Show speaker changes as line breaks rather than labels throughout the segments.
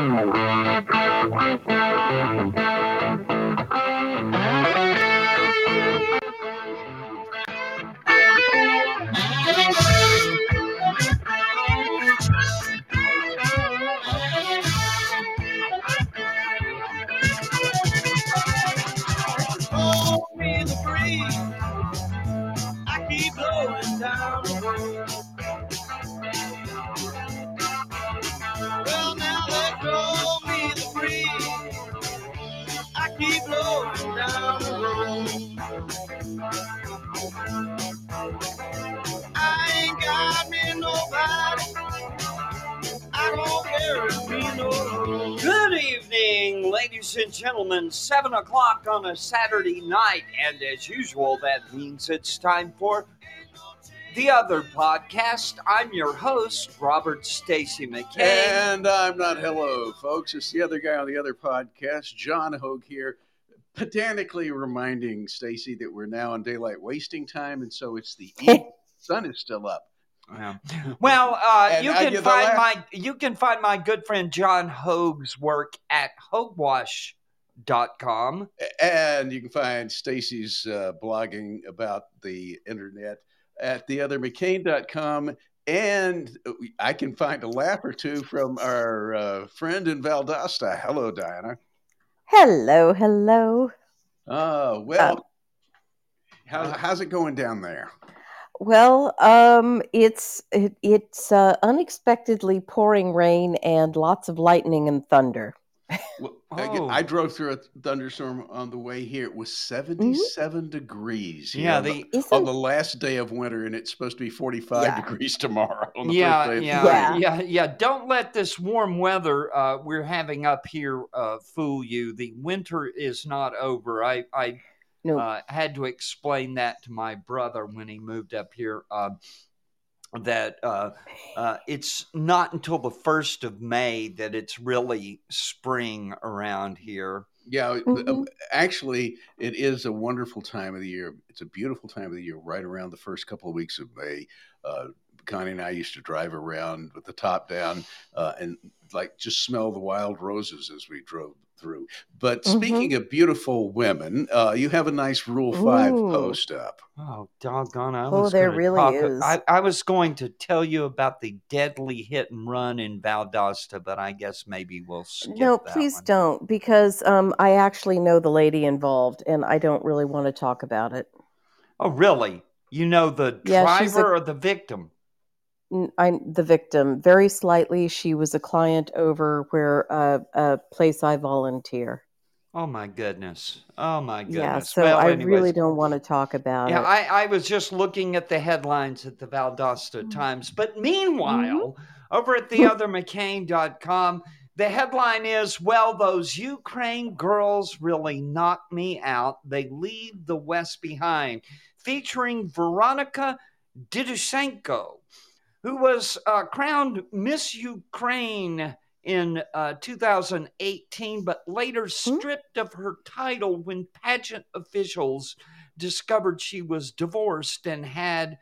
Thank you. Ladies and gentlemen. Seven o'clock on a Saturday night, and as usual, that means it's time for the other podcast. I'm your host, Robert Stacy McCain.
And I'm not hello, folks. It's the other guy on the other podcast, John Hoge here, pedantically reminding Stacy that we're now on daylight wasting time, and so it's the sun is still up.
Yeah. Well, uh, you can
get
find
laugh.
my you can find my good friend John Hoge's work at hogewash.com.
And you can find Stacy's uh, blogging about the internet at theothermccain.com. And I can find a laugh or two from our uh, friend in Valdosta. Hello, Dianna.
Hello, hello.
Oh, well, how, how's it going down there?
Well, um, it's it, it's uh, unexpectedly pouring rain and lots of lightning and thunder.
Well, I-
Oh.
I drove through a thunderstorm on the way here. It was 77 degrees. here
Yeah,
on, the,
the
on the last day of winter, and it's supposed to be 45
Yeah.
degrees tomorrow. On the
yeah,
first day of
yeah, yeah, yeah, Don't let this warm weather uh, we're having up here uh, fool you. The winter is not over. I, I
no
uh, had to explain that to my brother when he moved up here. Uh, that uh, uh, it's not until the first of May that it's really spring around here.
Yeah, uh,
Mhm.
actually, it is a wonderful time of the year. It's a beautiful time of the year, right around the first couple of weeks of May. Uh, Connie and I used to drive around with the top down uh, and like just smell the wild roses as we drove through. But
Mhm.
speaking of beautiful women, uh, you have a nice Rule Five
Ooh.
post up.
Oh, doggone! I
Oh,
was
there really
talk-
is.
I, I was going to tell you about the deadly hit and run in Valdosta, but I guess maybe we'll skip
no,
that
please
one.
don't because um, I actually know the lady involved and I don't really want to talk about it.
Oh, really? You know the
Yeah,
driver
a-
or the victim?
N- I the victim very slightly. She was a client over where uh, a place I volunteer.
Oh my goodness! Oh my goodness!
Yeah, so
well,
I
anyways,
really don't want to talk about
Yeah,
it.
I, I was just looking at the headlines at the Valdosta
Mm.
Times. But meanwhile,
Mm-hmm.
over at theothermccain.com, the headline is Well, those Ukraine girls really knocked me out. They leave the West behind, featuring Veronica Didushenko, who was uh, crowned Miss Ukraine in uh, 2018, but later stripped of her title when pageant officials discovered she was divorced and had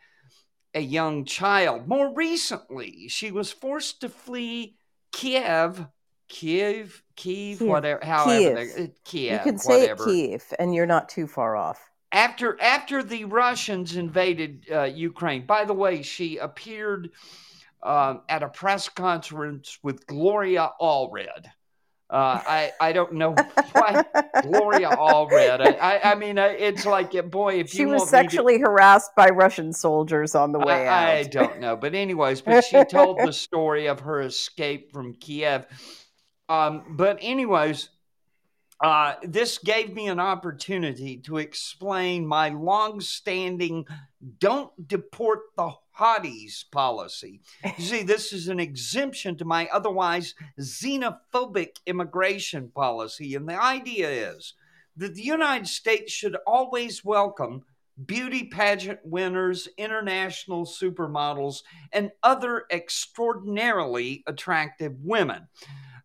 a young child. More recently, she was forced to flee Kiev, Kiev, Kiev,
Kiev.
whatever, however,
Kiev.
they- uh, Kiev,
you can say
whatever
Kiev, and you're not too far off.
After after the Russians invaded uh, Ukraine. By the way, she appeared um, at a press conference with Gloria Allred. Uh, I I don't know why Gloria Allred. I, I I mean, uh, it's like uh, boy, if
she
you
was
me to-
sexually harassed by Russian soldiers on the way
I, I don't know, but anyways, but she told the story of her escape from Kiev. Um, but anyways, uh, this gave me an opportunity to explain my long-standing "don't deport the hotties" policy. You see, this is an exemption to my otherwise xenophobic immigration policy, and the idea is that the United States should always welcome beauty pageant winners, international supermodels, and other extraordinarily attractive women.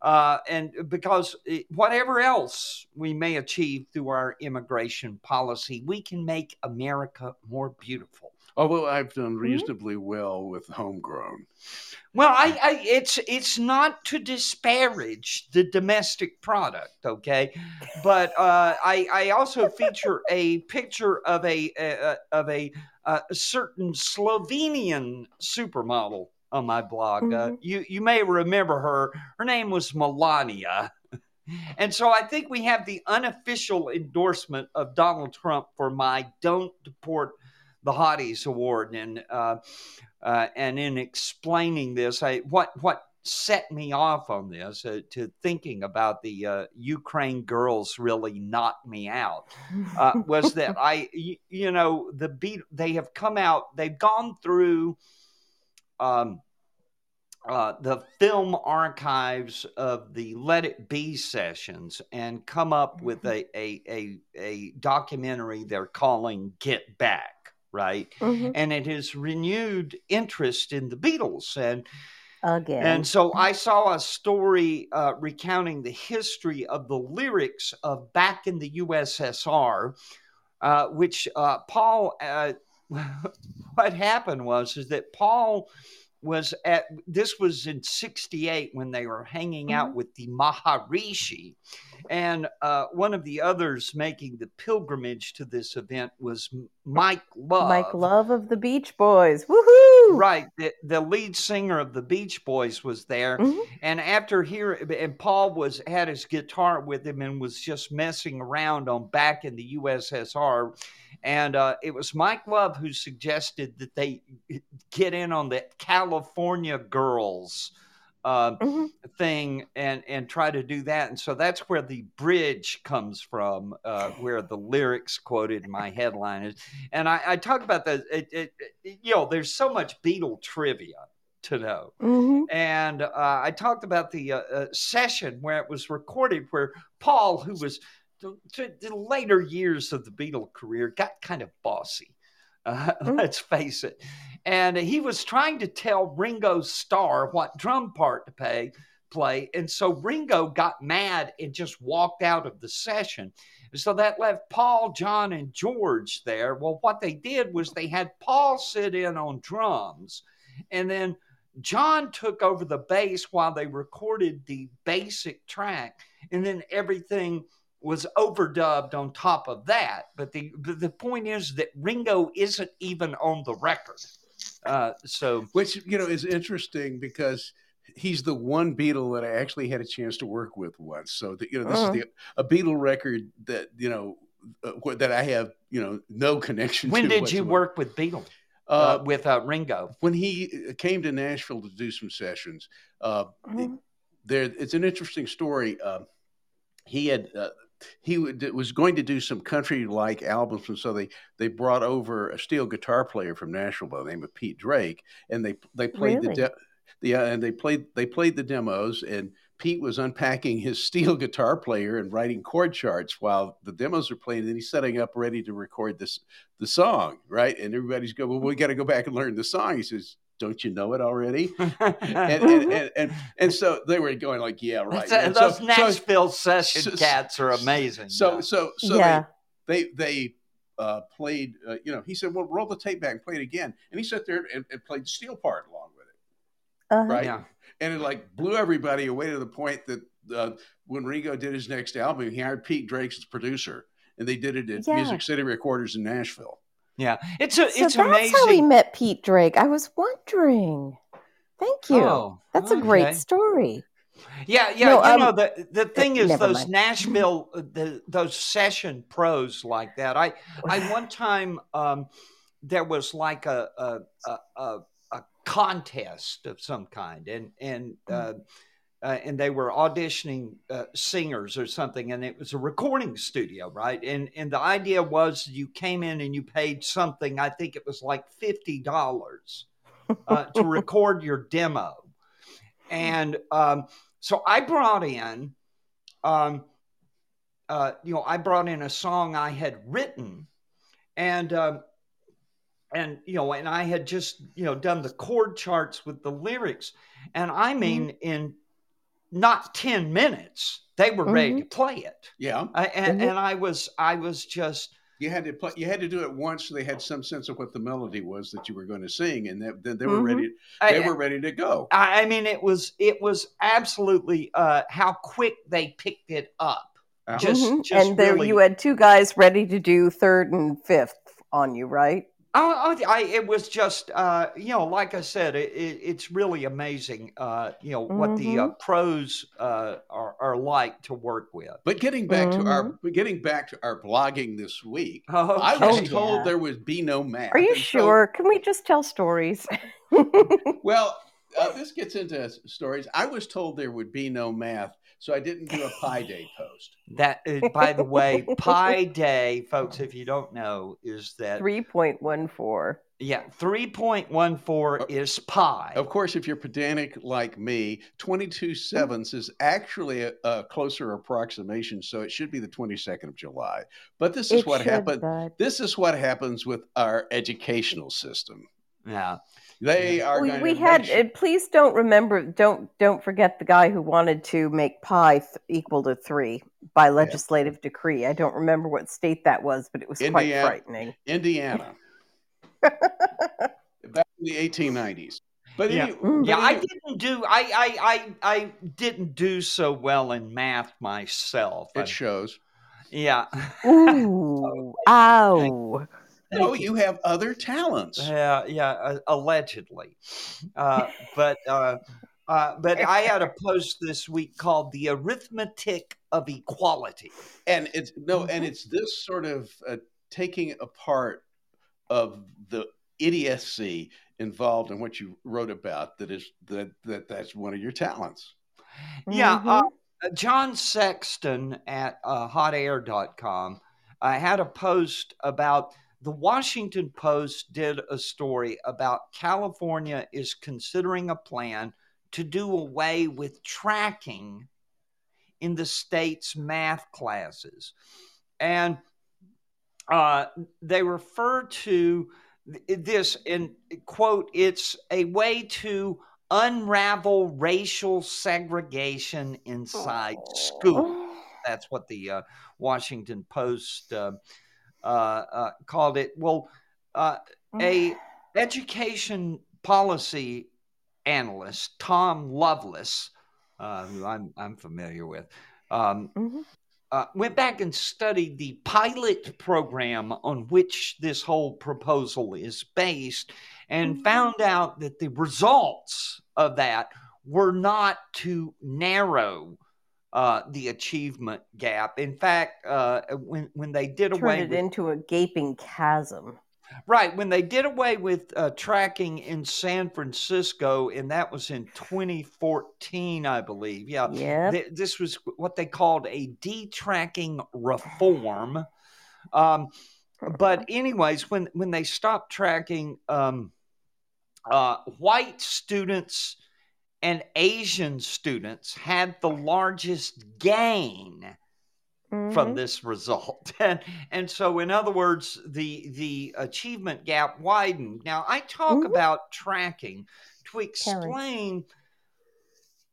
Uh, and because whatever else we may achieve through our immigration policy, we can make America more beautiful.
Although I've done
Mm-hmm.
reasonably well with homegrown.
Well, I, I it's it's not to disparage the domestic product, okay, but uh, I I also feature a picture of a uh, of a uh, certain Slovenian supermodel on my blog. Uh,
Mhm.
you you may remember her. Her name was Melania. And so I think we have the unofficial endorsement of Donald Trump for my "Don't Deport the Hotties" award, and uh, uh, and in explaining this, I what what set me off on this uh, to thinking about the uh, Ukraine girls really knocked me out uh, was that I you, you know the beat they have come out they've gone through um, uh, the film archives of the Let It Be sessions and come up with a, a, a, a documentary they're calling Get Back, right?
Mhm.
And it has renewed interest in the Beatles. And,
Again.
and so I saw a story uh, recounting the history of the lyrics of Back in the USSR, uh, which uh, Paul, uh, what happened was, is that Paul was at this was in 68 when they were hanging out mm-hmm. with the maharishi and uh, one of the others making the pilgrimage to this event was mike love
Mike Love of the Beach Boys. Woohoo!
right the, the lead singer of the beach boys was there
Mhm.
and after hearing and paul was had his guitar with him and was just messing around on back in the ussr and uh, it was mike love who suggested that they get in on the california girls uh,
Mhm.
thing and and try to do that and so that's where the bridge comes from uh, where the lyrics quoted my headline is and i, I talk about that it, it, it- you know there's so much beatle trivia to know
Mhm.
and uh, I talked about the uh, uh, session where it was recorded, where Paul, who was to, to the later years of the Beatle career, got kind of bossy. Uh,
Mm.
Let's face it, and he was trying to tell Ringo Starr what drum part to pay, play, and so Ringo got mad and just walked out of the session. So that left Paul, John, and George there. Well, what they did was they had Paul sit in on drums, and then John took over the bass while they recorded the basic track, and then everything was overdubbed on top of that. But the but the point is that Ringo isn't even on the record. Uh, so
Which, you know, is interesting because he's the one Beatle that I actually had a chance to work with once. So, that, you know, this
Uh-huh.
is the, a Beatle record that, you know, uh, that I have, you know, no connection to
when
to.
did you work with Beatle?
Uh,
Uh, with uh, Ringo?
when he uh, came to Nashville to do some sessions, uh,
Mhm.
there it's an interesting story. Uh, he had uh, he would, was going to do some country like albums, and so they they brought over a steel guitar player from Nashville by the name of Pete Drake, and they they played
Really?
the de- the uh, and they played they played the demos and. Pete was unpacking his steel guitar player and writing chord charts while the demos are playing. And he's setting up ready to record this the song, right? And everybody's going, "Well, we got to go back and learn the song." He says, "Don't you know it already?" and, and, and, and, and so they were going like, yeah, right.
That's-
And so-
those
so-
Nashville session
so-
cats are amazing.
So, so, so
yeah.
they, they, they uh, played, uh, you know, he said, well, roll the tape back and play it again. And he sat there and, and played the steel part along with it.
Uh-huh.
Right.
yeah.
And it like blew everybody away to the point that uh, when Ringo did his next album, he hired Pete Drake as producer and they did it at
Yeah.
Music City Recorders in Nashville.
Yeah, it's a,
So
it's
that's how we met Pete Drake. I was wondering. Thank you.
Oh,
that's a great story.
Yeah, yeah.
No,
you
um,
know the the thing is those
mind.
Nashville uh, the, those session pros like that. I I one time um, there was like a a, a a a contest of some kind, and and. Uh, uh, and they were auditioning uh, singers or something, and it was a recording studio, right? And and the idea was you came in and you paid something. I think it was like fifty dollars uh, to record your demo, and um, so I brought in, um, uh, you know, I brought in a song I had written, and um, and you know, and I had just you know done the chord charts with the lyrics, and I mean in not ten minutes they were ready to play it,
Yeah.
I, and,
Mhm.
and I was I was just
You had to play. You had to do it once, so they had some sense of what the melody was that you were going to sing, and then they, they, were
Mhm.
ready. They
I-
were ready to go.
I, I mean, it was it was absolutely uh, how quick they picked it up.
Uh,
Just,
Mhm.
just
and there
really,
you had two guys ready to do third and fifth on you, right?
Oh, oh, I, it was just, uh, you know, like I said, it, it, it's really amazing, uh, you know, what the uh, pros uh, are, are like to work with.
But getting back to our
Mm-hmm.
getting back to our blogging this week,
Oh,
I was
okay.
told
yeah.
there would be no math.
Are you
and so-
sure? Can we just tell stories?
well, uh, this gets into stories. I was told there would be no math, so I didn't do a Pi Day post.
That, uh, by the way, Pi Day, folks, if you don't know, is that,
3.14.
yeah, 3.14 is pi.
Of course, if you're pedantic like me, 22 sevenths is actually a, a closer approximation, so it should be the 22nd of July. But this is
It
what
should,
happened. This is what happens with our educational system.
Yeah.
They are
We,
going
we
to
had.
sure-
uh, please don't remember. Don't don't forget the guy who wanted to make pi th- equal to three by legislative decree. I don't remember what state that was, but it was quite frightening.
Indiana back in the 1890s. But
Yeah.
any-
Mm.
Yeah,
but
I didn't do I I I, I didn't do so well in math myself. I-
it shows.
yeah.
Ooh, ow!
Oh, you have other talents.
Yeah, yeah, uh, allegedly. Uh, but uh, uh, but I had a post this week called "The Arithmetic of Equality."
and it's no
Mm-hmm.
and it's this sort of uh, taking apart of the idiocy involved in what you wrote about that is that, that that's one of your talents
Yeah,
Mhm.
uh, John Sexton at uh, hotair.com uh, had a post about the Washington Post did a story about California is considering a plan to do away with tracking in the state's math classes. And uh, they refer to this in quote, it's a way to unravel racial segregation inside school. That's what the uh, Washington Post uh, called it. Well, uh, a education policy analyst, Tom Loveless, uh, who I'm, I'm familiar with, um,
Mhm.
uh, went back and studied the pilot program on which this whole proposal is based and
Mhm.
found out that the results of that were not to narrow uh, the achievement gap. In fact, uh, when when they did
Turn
away
it
with
into a gaping chasm.
Right. When they did away with uh, tracking in San Francisco, and that was in 2014, I believe. Yeah.
Yep.
Th- this was what they called a detracking reform. Um, but, anyways, when, when they stopped tracking um, uh, white students and Asian students had the largest gain from
Mhm.
this result. And, and so, in other words, the the achievement gap widened. Now, I talk
Mhm.
about tracking to explain.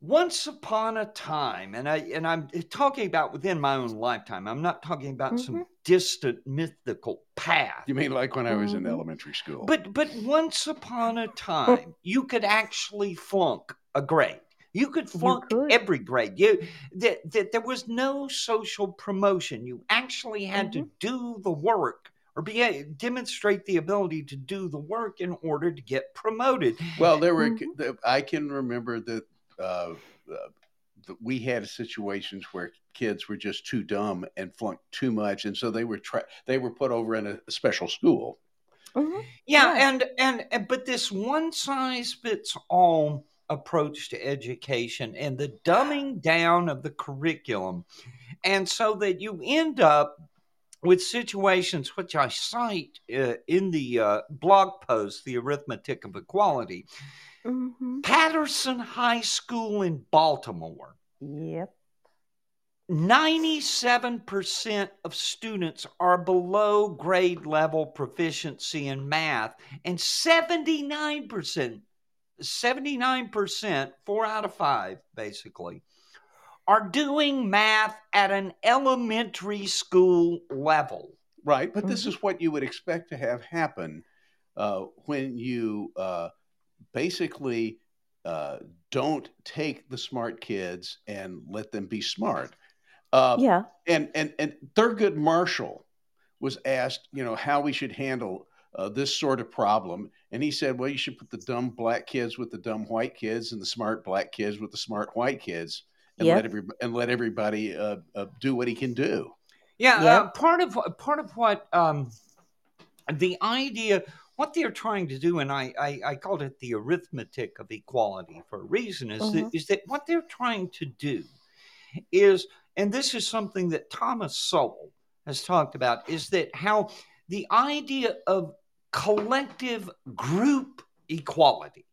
Once upon a time, and I and I'm talking about within my own lifetime. I'm not talking about some
Mhm.
distant mythical path.
you mean like when i was in
Mhm.
elementary school
But but once upon a time, you could actually flunk a grade. You could
You
flunk
could.
every grade. You that, that there was no social promotion. You actually had to do the work or be a, demonstrate the ability to do the work in order to get promoted.
well there were
Mhm.
the- i can remember that uh, uh, we had situations where kids were just too dumb and flunked too much and so they were tra- they were put over in a special school
Mhm.
Yeah,
Yeah.
and, and and but this one size fits all approach to education and the dumbing down of the curriculum, and so that you end up with situations which I cite uh, in the uh, blog post, "The Arithmetic of Equality."
Mhm.
Patterson High School in Baltimore.
Yep.
97% of students are below grade level proficiency in math, and 79%, 79%, four out of five basically, are doing math at an elementary school level.
right? But this
Mhm.
is what you would expect to have happen uh, when you uh, basically uh, don't take the smart kids and let them be smart. Uh,
yeah.
and and and Thurgood Marshall was asked, you know, how we should handle uh, this sort of problem, and he said, well, you should put the dumb black kids with the dumb white kids, and the smart black kids with the smart white kids, and
Yep.
let every and let everybody uh, uh, do what he can do.
Yeah,
Yeah.
Uh, part of part of what um, the idea, what they're trying to do, and I, I, I called it the arithmetic of equality for a reason, is that,
Mhm.
is that what they're trying to do is, and this is something that Thomas Sowell has talked about, is that how the idea of collective group equality,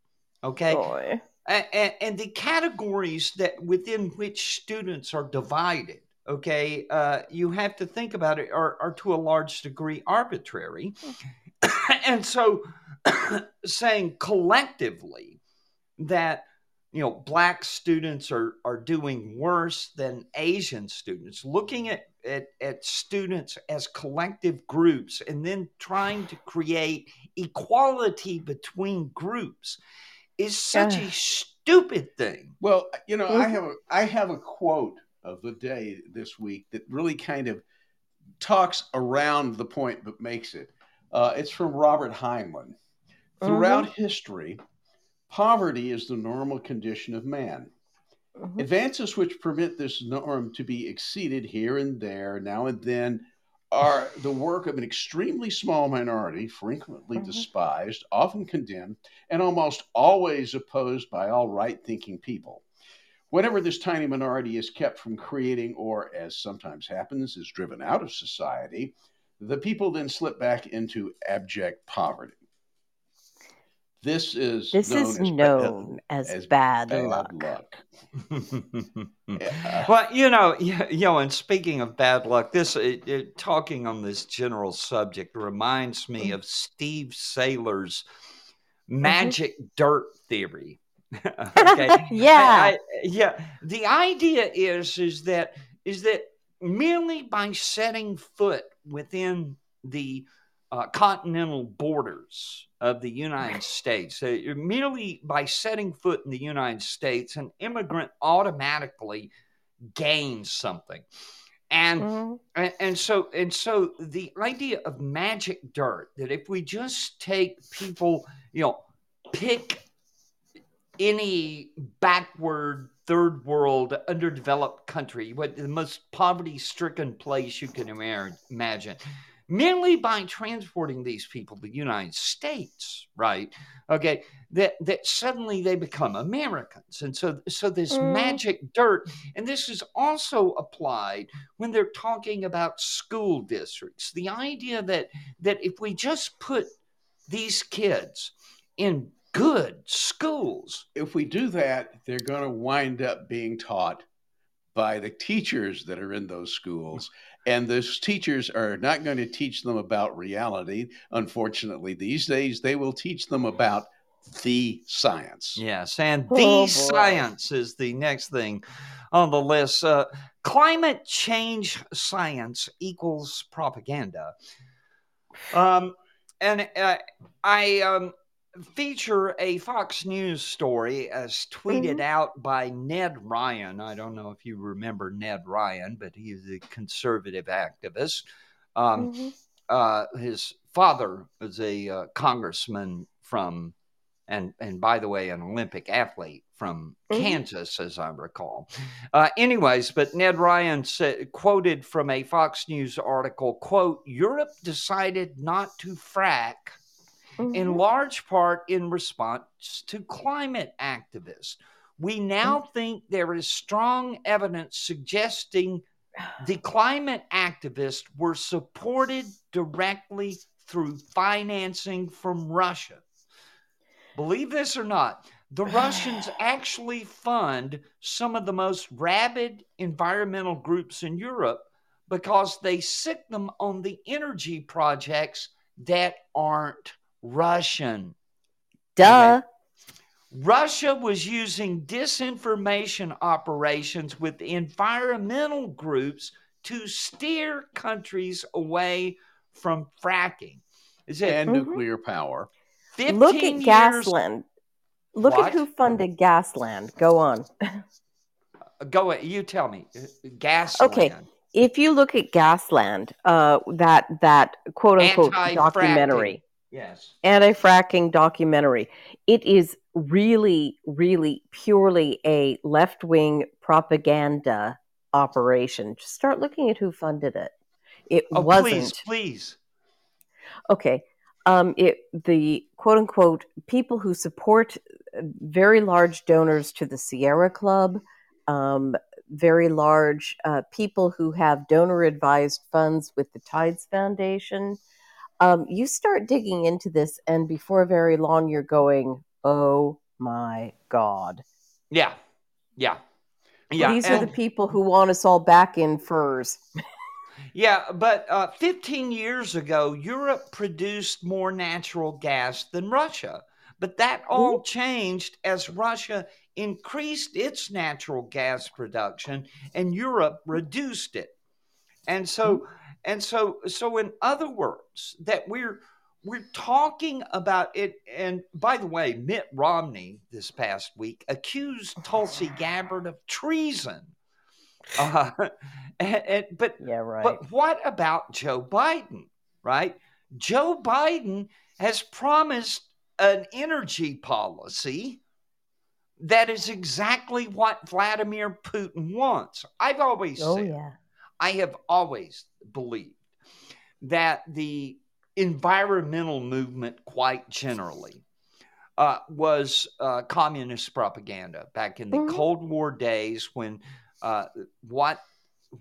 okay,
Boy.
and, and the categories that within which students are divided okay uh, you have to think about it are, are to a large degree arbitrary and so saying collectively that you know black students are are doing worse than asian students looking at at, at students as collective groups and then trying to create equality between groups is such a stupid thing
Well, you know, I
Mhm.
have a I have a quote of the day this week that really kind of talks around the point but makes it. Uh, it's from Robert Heinlein. Throughout history, poverty is the normal condition of man.
Mhm.
Advances which permit this norm to be exceeded here and there, now and then, are the work of an extremely small minority, frequently
Mhm.
despised, often condemned, and almost always opposed by all right thinking people. Whenever this tiny minority is kept from creating, or as sometimes happens, is driven out of society, the people then slip back into abject poverty. This is
This
known
is
as ba-
known as,
as
bad,
bad
luck.
luck. Yeah.
well, you know, you, you know, and speaking of bad luck, this it, it, talking on this general subject reminds me of Steve Sailer's mm-hmm. magic dirt theory. okay,
Yeah.
I- I- yeah. The idea is is that is that merely by setting foot within the uh, continental borders of the United States, uh, merely by setting foot in the United States, an immigrant automatically gains something. And
Mhm.
and, and so and so the idea of magic dirt that if we just take people you know pick any backward third world underdeveloped country what the most poverty stricken place you can imagine merely by transporting these people to the united states right okay that that suddenly they become americans and so so this
Mm.
magic dirt and this is also applied when they're talking about school districts the idea that that if we just put these kids in good schools
if we do that, they're going to wind up being taught by the teachers that are in those schools. And those teachers are not going to teach them about reality. Unfortunately, these days, they will teach them about the science.
yes and
Oh,
the
boy.
science is the next thing on the list uh, climate change science equals propaganda um, and uh, i um, feature a Fox News story as tweeted
Mhm.
out by Ned Ryun. I don't know if you remember Ned Ryun, but he's a conservative activist. Um,
Mhm.
uh, his father was a uh, congressman from, and and by the way, an Olympic athlete from
Mhm.
Kansas, as I recall. Uh, anyways, but Ned Ryun said, quoted from a Fox News article, "quote Europe decided not to frack." In
Mhm.
large part in response to climate activists. We now think there is strong evidence suggesting the climate activists were supported directly through financing from Russia. Believe this or not, the Russians actually fund some of the most rabid environmental groups in Europe because they sick them on the energy projects that aren't Russian.
Duh.
Russia was using disinformation operations with environmental groups to steer countries away from fracking. Is it
and
Mhm.
nuclear power.
Look at
years?
Gasland. Look
What?
at who funded Gasland. Go on.
Go ahead. You tell me. Gasland.
Okay. If you look at Gasland, uh, that that quote unquote documentary,
Yes.
anti-fracking documentary, it is really, really purely a left-wing propaganda operation. Just start looking at who funded it. It
Oh,
wasn't
please, please.
okay um it the quote unquote people who support very large donors to the sierra club um very large uh, people who have donor advised funds with the tides foundation um, you start digging into this and before very long you're going oh my god
Yeah. Yeah. Yeah.
these are the people who want us all back in furs
Yeah, but uh, 15 years ago, Europe produced more natural gas than Russia. But that all changed as Russia increased its natural gas production and Europe reduced it. And so, and so, so in other words, that we're we're talking about it. And by the way, Mitt Romney this past week accused Tulsi Gabbard of treason. Uh, and, and, but
yeah right
but what about Joe Biden, right? Joe Biden has promised an energy policy that is exactly what Vladimir Putin wants. I've always
oh
said,
yeah
I have always believed that the environmental movement, quite generally, uh, was uh, communist propaganda back in the
Mhm.
Cold War days when uh, what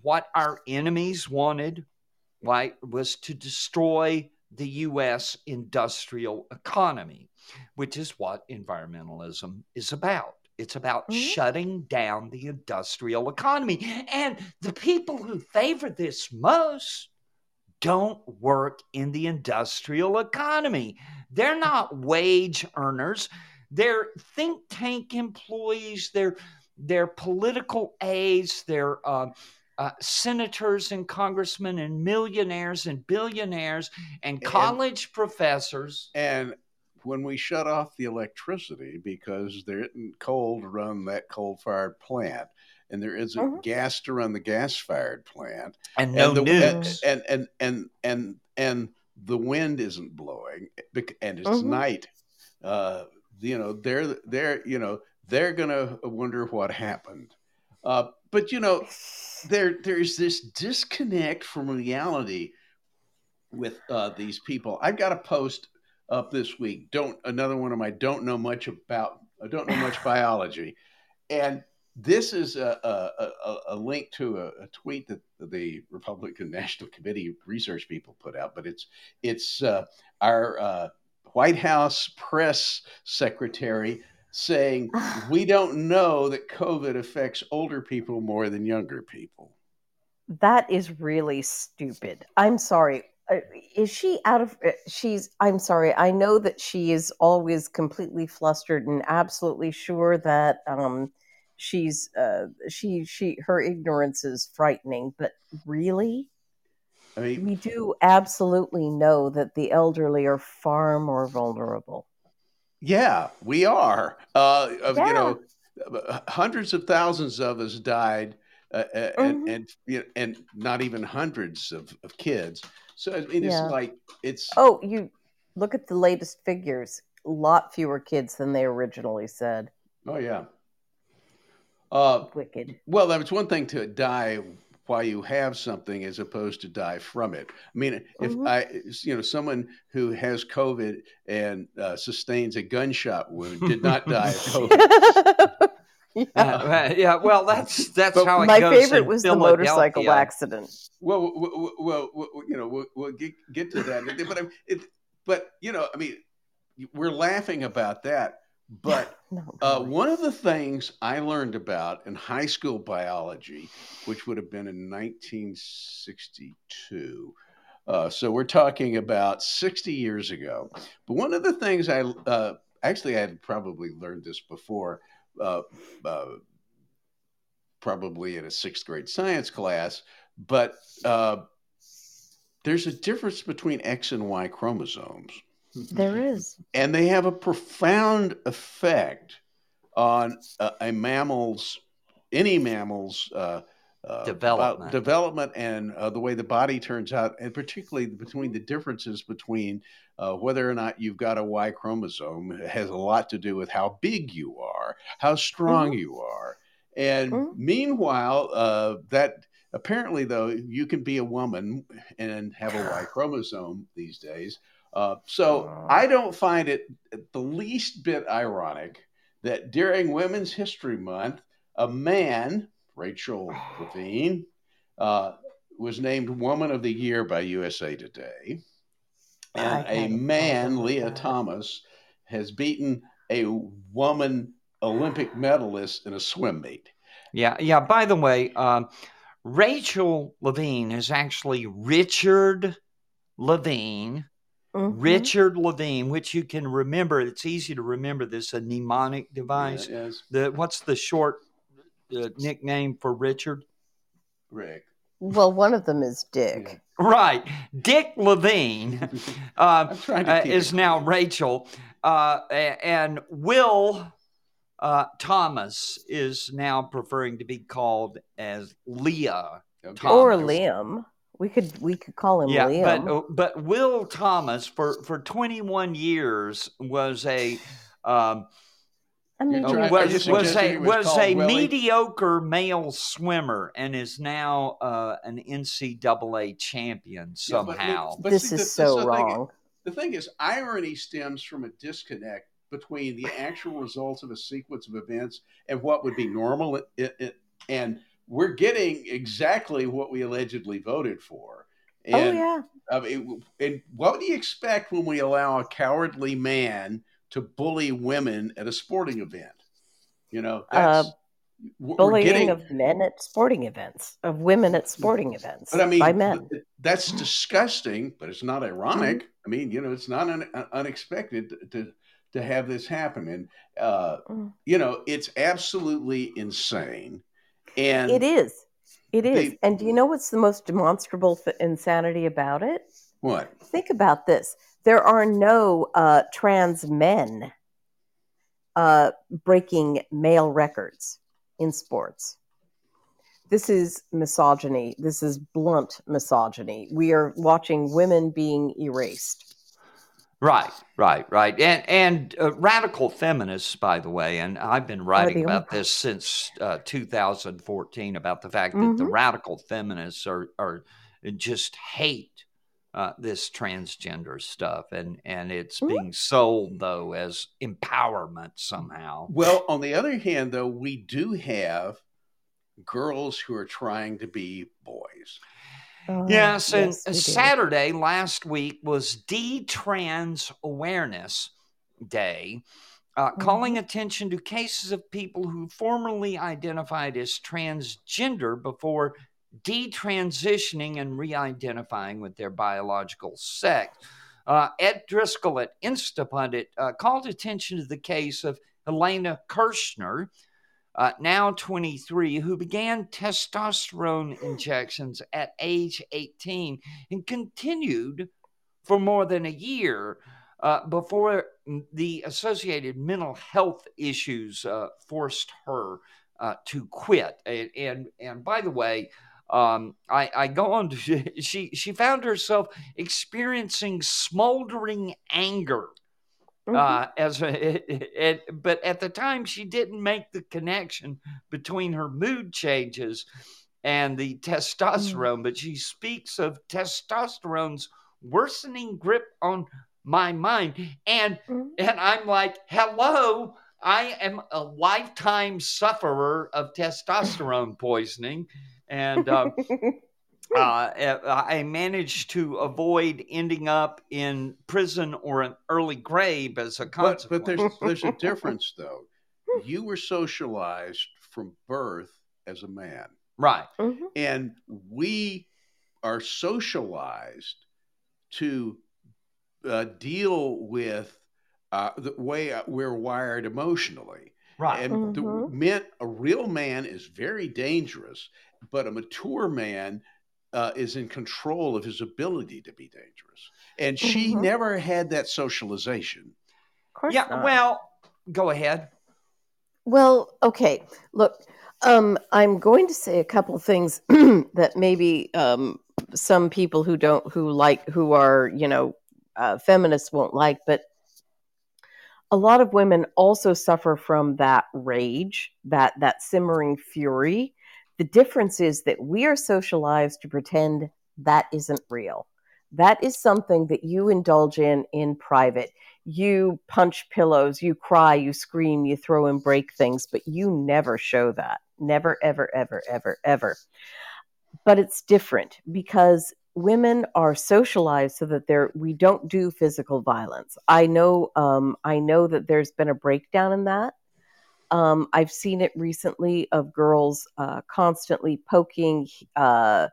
what our enemies wanted, right, was to destroy the U.S. industrial economy, which is what environmentalism is about. It's about
Mhm.
shutting down the industrial economy. And the people who favor this most don't work in the industrial economy. They're not wage earners. They're think tank employees. They're they're political aides. They're uh, uh, senators and congressmen and millionaires and billionaires and
And-
college professors.
And when we shut off the electricity because there isn't coal to run that coal fired plant, and there isn't
Mhm.
gas to run the gas fired plant,
And no
and the,
news.
And, and and and and the wind isn't blowing, and it's
Mhm.
night. Uh, you know, they're they're you know they're gonna wonder what happened. Uh, but you know, there there's this disconnect from reality with uh, these people. I've got a post up this week. Don't another one of my don't know much about. I don't know much biology, and this is a, a, a, a link to a, a tweet that the Republican National Committee research people put out. But it's it's uh, our uh, White House press secretary saying we don't know that COVID affects older people more than younger people.
That is really stupid. I'm sorry. Uh, Is she out of? uh, She's. I'm sorry. I know that she is always completely flustered and absolutely sure that um, she's. Uh, she. She. Her ignorance is frightening. But really,
I mean,
we do absolutely know that the elderly are far more vulnerable.
Yeah, we are. Uh, of,
Yeah.
You know, hundreds of thousands of us died, uh, and
Mhm.
and and not even hundreds of, of kids. So it's
Yeah.
like it's
Oh, you look at the latest figures. A lot fewer kids than they originally said.
oh yeah. Uh,
Wicked.
well, it's one thing to die while you have something as opposed to die from it. I mean, if
Mhm.
I, you know, someone who has COVID and uh, sustains a gunshot wound did not die of COVID.
Yeah.
Uh, yeah, well, that's that's
But
how it
My
goes
favorite
in
was the motorcycle accident.
Well, well, well, well, you know, we'll, we'll get, get to that. But I, it, but you know, I mean, we're laughing about that. But
No,
uh, one of the things I learned about in high school biology, which would have been in 1962, uh, so we're talking about 60 years ago. But one of the things I uh, actually I had probably learned this before. Uh, uh, probably in a sixth grade science class, but uh, there's a difference between X and Y chromosomes,
There is.
and they have a profound effect on a, a mammal's, any mammal's uh, uh,
Development.
development, and uh, the way the body turns out, and particularly between the differences between uh, whether or not you've got a Y chromosome has a lot to do with how big you are, how strong you are, and
Mhm.
meanwhile, uh, that apparently though you can be a woman and have a Y chromosome these days. Uh, so. I don't find it the least bit ironic that during Women's History Month, a man, Rachel Levine, uh, was named Woman of the Year by USA Today.
I
And a
a
man,
Lia.
Thomas, has beaten a woman Olympic medalist in a swim meet.
Yeah, yeah. By the way, um, Rachel Levine is actually Richard Levine.
Mhm.
Richard Levine, which you can remember. It's easy to remember this a mnemonic device.
Yeah, yes,
The what's the short uh, nickname for Richard?
Rick.
Well, one of them is Dick.
Right, Dick Levine uh,
I'm trying to
uh, is now Rachel, uh, and Will uh, Thomas is now preferring to be called as Lia.
Okay.
Or Liam. We could we could call him
Yeah,
Liam.
but uh, but Will Thomas for for 21 years was a um,
I mean,
was,
are
was a
he was
was a
Willie?
mediocre male swimmer and is now uh, an NCAA champion
Yeah, but-
somehow.
but
this
see,
is
the-
so
the thing-
wrong.
The thing is, irony stems from a disconnect between the actual results of a sequence of events and what would be normal. It, it, it- and we're getting exactly what we allegedly voted for.
oh yeah.
I mean, and what do you expect when we allow a cowardly man to bully women at a sporting event? You know, we're
Bullying
getting-
of men at sporting events, of women at sporting events
But I mean,
by men.
that's disgusting, but it's not ironic.
Mm-hmm.
I mean, you know, it's not un- un- unexpected to, to have this happen, and uh,
Mm.
you know, it's absolutely insane. And
It is. It is.
They-
and do you know what's the most demonstrable th- insanity about it?
what?
Think about this. There are no uh, trans men uh, breaking male records in sports. This is misogyny. This is blunt misogyny. We are watching women being erased.
Right, right, right. And and uh, radical feminists, by the way, and I've been writing about this since uh, 2014 about the fact that the
Mhm.
radical feminists are are just hate uh, this transgender stuff, and and it's
Mhm.
being sold though as empowerment somehow.
Well, on the other hand, though, we do have girls who are trying to be boys.
Oh,
Yes, and
yes, we do.
Saturday last week was D Trans Awareness Day, uh, calling
Mm-hmm.
attention to cases of people who formerly identified as transgender before detransitioning and re identifying with their biological sex. Uh, Ed Driscoll at Instapundit uh, called attention to the case of Helena Kerschner, uh, now 23, who began testosterone injections at age 18 and continued for more than a year uh, before the associated mental health issues uh, forced her uh, to quit. And, and and by the way, um, I, I go on to she she found herself experiencing smoldering anger
Mhm.
uh, as a, it, but at the time she didn't make the connection between her mood changes and the testosterone but she speaks of testosterone's worsening grip on my mind and
Mhm.
and i'm like hello i am a lifetime sufferer of testosterone poisoning and um, uh, I managed to avoid ending up in prison or an early grave as a consequence.
but there's there's a difference though. You were socialized from birth as a man,
right,
Mhm.
and we are socialized to uh, deal with uh, the way we're wired emotionally.
right,
And the
Mhm.
meant a real man is very dangerous, but a mature man uh, is in control of his ability to be dangerous. And she
Mhm.
never had that socialization.
Of course
Yeah,
not.
well, go ahead.
Well, okay. Look, um, I'm going to say a couple things that maybe um, some people who don't, who like, who are, you know, uh, feminists won't like, but a lot of women also suffer from that rage, that that simmering fury. The difference is that we are socialized to pretend that isn't real. That is something that you indulge in in private you punch pillows, you cry, you scream, you throw and break things, but you never show that. Never, ever, ever, ever, ever. But it's different because women are socialized so that they're we don't do physical violence. I know um, I know that there's been a breakdown in that. Um, I've seen it recently of girls uh, constantly poking, uh,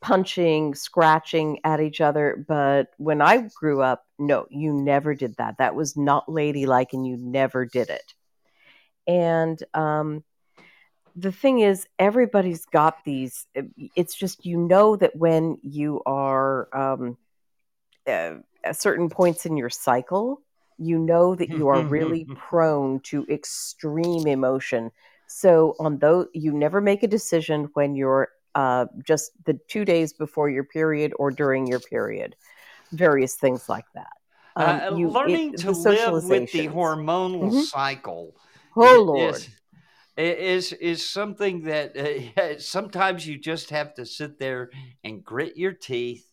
punching, scratching at each other. But when I grew up, no, you never did that. That was not ladylike, and you never did it. And um, the thing is, everybody's got these. It's just you know that when you are um, uh, at certain points in your cycle, you know that you are really prone to extreme emotion. So on those, you never make a decision when you're uh, just the two days before your period or during your period, various things like that. Um,
uh,
you-
learning
the
to live with the hormonal
Mhm.
cycle
Oh Lord,
is, is is something that uh, sometimes you just have to sit there and grit your teeth.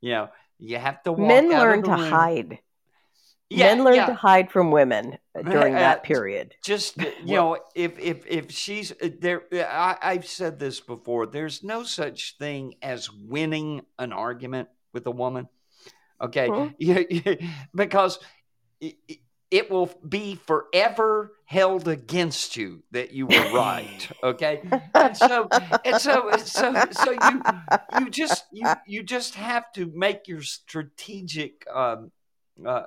You know, you have to walk
men learn to
room.
hide.
Yeah,
men learn
yeah.
to hide from women during
Uh,
that period.
just uh, you know if if if she's uh, there I, i've said this before there's no such thing as winning an argument with a woman okay
Hmm.
You- because it, it- it will be forever held against you that you were right okay and so and so so so you you just you you just have to make your strategic um uh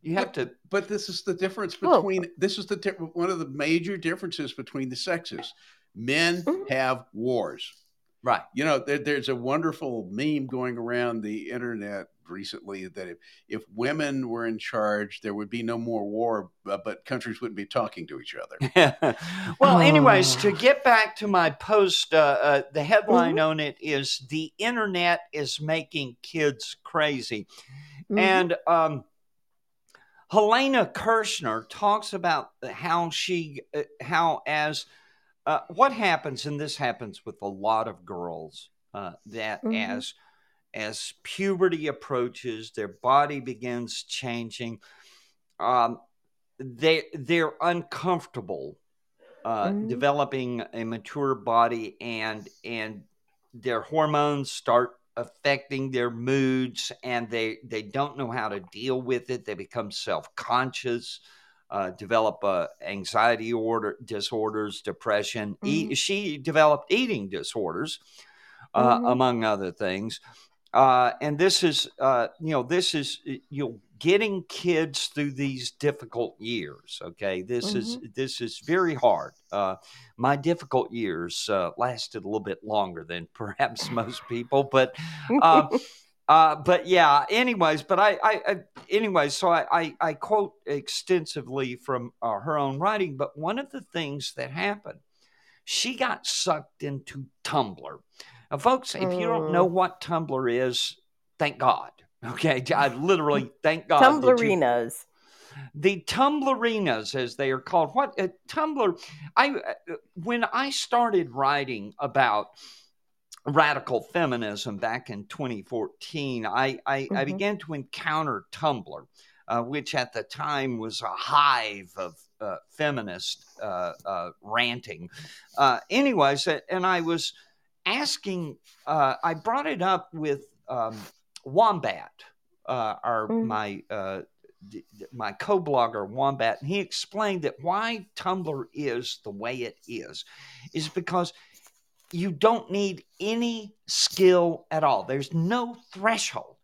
you have to
But this is the difference
Oh.
between this is the di- one of the major differences between the sexes. Men
Mhm.
have wars.
right
You know, there, there's a wonderful meme going around the internet recently that if, if women were in charge, there would be no more war, but, but countries wouldn't be talking to each other.
well, anyways,
Oh.
to get back to my post, uh, uh, the headline on it is "The Internet is Making Kids Crazy,"
Mhm.
and um, Helena Kerschner talks about how she, uh, how as uh, what happens, and this happens with a lot of girls, uh, that
Mhm.
as as puberty approaches, their body begins changing. Um, they they're uncomfortable uh,
Mhm.
developing a mature body, and and their hormones start affecting their moods, and they they don't know how to deal with it. They become self conscious. Uh, develop uh, anxiety order disorders, depression. E- she developed eating disorders, uh,
Mhm.
among other things. Uh, and this is, uh, you know, this is you know getting kids through these difficult years. Okay, this is this is very hard. Uh, my difficult years uh, lasted a little bit longer than perhaps most people, but um, uh, but yeah. Anyways, but I, I, I anyways, so I, I, I quote extensively from uh, her own writing. But one of the things that happened, she got sucked into Tumblr. Now, folks, if you don't know what Tumblr is, thank God. Okay, I literally thank God. you-
Tumblerinas.
the Tumblerinas, as they are called. What uh, Tumblr? I uh, when I started writing about radical feminism back in 2014, I I, I
Mhm.
began to encounter Tumblr, uh, which at the time was a hive of uh, feminist uh, uh, ranting. Uh, anyways, and I was asking. Uh, I brought it up with um, Wombat, uh, our
Mhm.
my uh, d- my co-blogger Wombat, and he explained that why Tumblr is the way it is, is because you don't need any skill at all. There's no threshold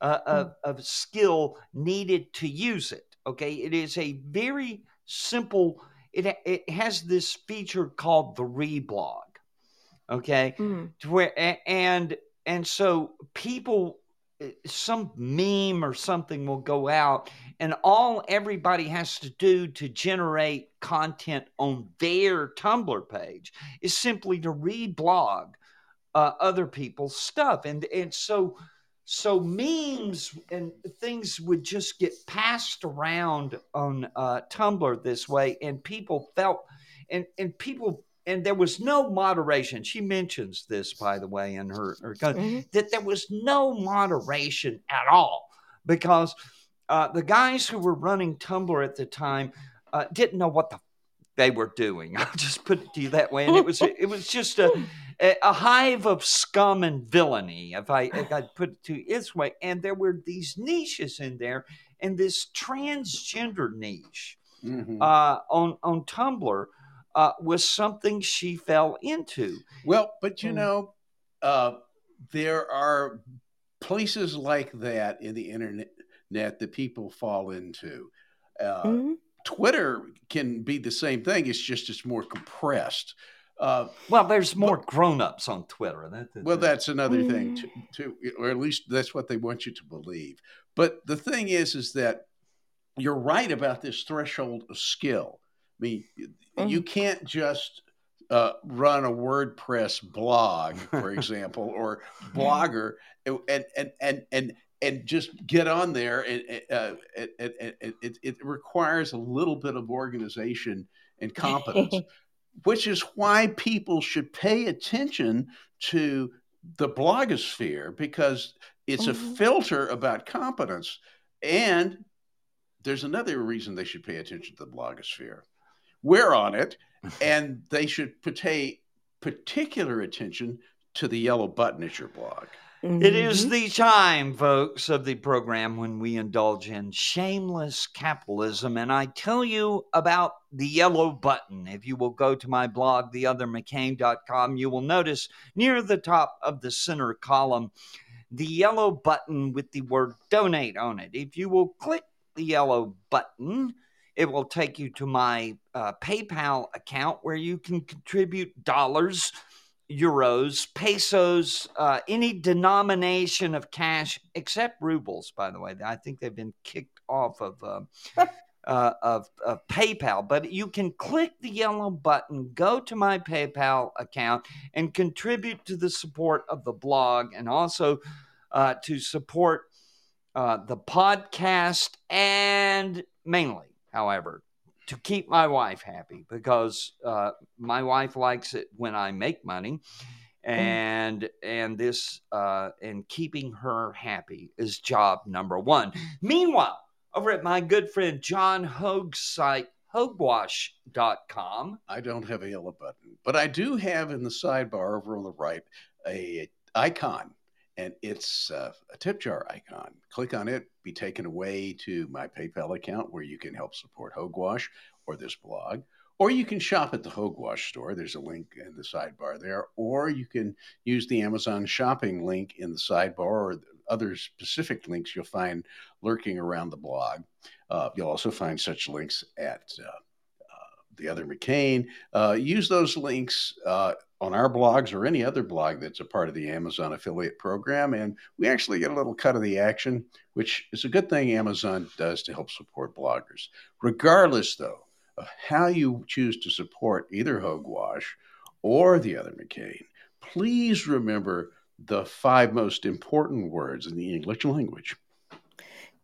uh, of, of skill needed to use it. Okay, it is a very simple. It it has this feature called the reblog. Okay,
Mm.
to where and and so people some meme or something will go out and all everybody has to do to generate content on their tumblr page is simply to reblog uh, other people's stuff. And and so so memes and things would just get passed around on uh, tumblr this way and people felt and and people and there was no moderation. She mentions this, by the way, in her, her
Mm-hmm.
that there was no moderation at all because uh, the guys who were running Tumblr at the time uh, didn't know what the they were doing. I'll just put it to you that way, and it was it was just a a a hive of scum and villainy, if I if I put it to its way. And there were these niches in there, and this transgender niche
Mhm.
uh, on on Tumblr uh, was something she fell into.
Well, but you
Mm.
know, uh, there are places like that in the internet that people fall into. Uh,
Mhm.
Twitter can be the same thing. It's just it's more compressed. Uh,
Well, there's more grown-ups on Twitter. That, that-
well, that's another thing
Mm.
too, too, or at least that's what they want you to believe. But the thing is, is that you're right about this threshold of skill. I mean, you can't just uh, run a WordPress blog, for example, or blogger, and and and and and just get on there. And uh, it, it, it, it, requires a little bit of organization and competence which is why people should pay attention to the blogosphere because it's a
Mhm.
filter about competence. And there's another reason they should pay attention to the blogosphere. We're on it, and they should pay particular attention to the yellow button at your blog.
It is
Mhm.
the time, folks, of the program when we indulge in shameless capitalism. And I tell you about the yellow button. If you will go to my blog, theothermccain.com, you will notice near the top of the center column the yellow button with the word donate on it. If you will click the yellow button, it will take you to my uh, PayPal account where you can contribute dollars euros, pesos, uh, any denomination of cash except rubles. By the way, I think they've been kicked off of uh, uh, of, of PayPal. But you can click the yellow button, go to my PayPal account, and contribute to the support of the blog, and also uh, to support uh, the podcast, and mainly, however, to keep my wife happy because uh, my wife likes it when I make money, and and this uh, and keeping her happy is job number one. Meanwhile, over at my good friend John Hoge's site, hogewash.com,
I don't have a yellow button, but I do have in the sidebar over on the right a icon, and it's uh, a tip jar icon. Click on it, be taken away to my PayPal account where you can help support Hogewash or this blog. Or you can shop at the Hogewash store. There's a link in the sidebar there. Or you can use the Amazon shopping link in the sidebar or other specific links you'll find lurking around the blog. Uh, you'll also find such links at uh, the other McCain. Uh, use those links uh, on our blogs or any other blog that's a part of the Amazon affiliate program. And we actually get a little cut of the action, which is a good thing Amazon does to help support bloggers. Regardless, though, of how you choose to support either Hogewash or the other McCain, please remember the five most important words in the English language.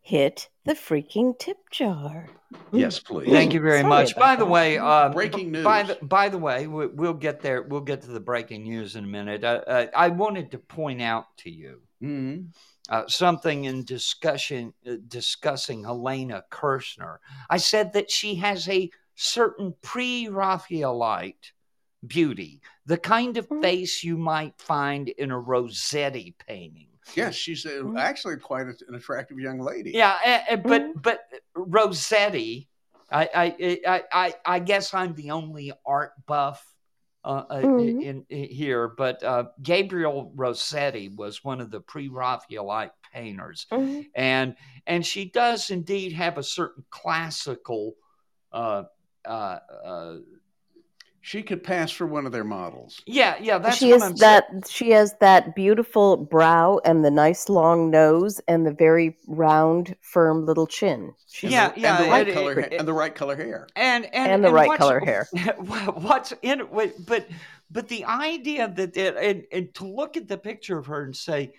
Hit the freaking tip jar.
Yes, please.
Thank you very
Sorry
much. By the
that.
way, uh,
Breaking
b- By
news.
the, by the way, we, we'll get there. We'll get to the breaking news in a minute. Uh, uh, I wanted to point out to you
Mhm.
uh, something in discussion uh, discussing Helena Kerschner. I said that she has a certain pre-Raphaelite beauty, the kind of
Mm.
face you might find in a Rossetti painting.
Yes, she's a,
Mhm.
actually quite a- an attractive young lady.
Yeah, but
Mhm.
but Rossetti, I I, I I I guess I'm the only art buff uh, uh,
Mhm.
in, in here, but uh, Gabriel Rossetti was one of the pre-Raphaelite painters,
Mhm.
and and she does indeed have a certain classical. Uh, uh, uh,
she could pass for one of their models.
Yeah, yeah, that's
she
what I'm saying.
that she has that beautiful brow and the nice long nose and the very round, firm little chin. She's
Yeah,
and,
yeah,
the right
it-
color
it-
and the right color hair.
and and,
And the right
what's-
color hair.
What's in it? But but the idea that it, and, and to look at the picture of her and say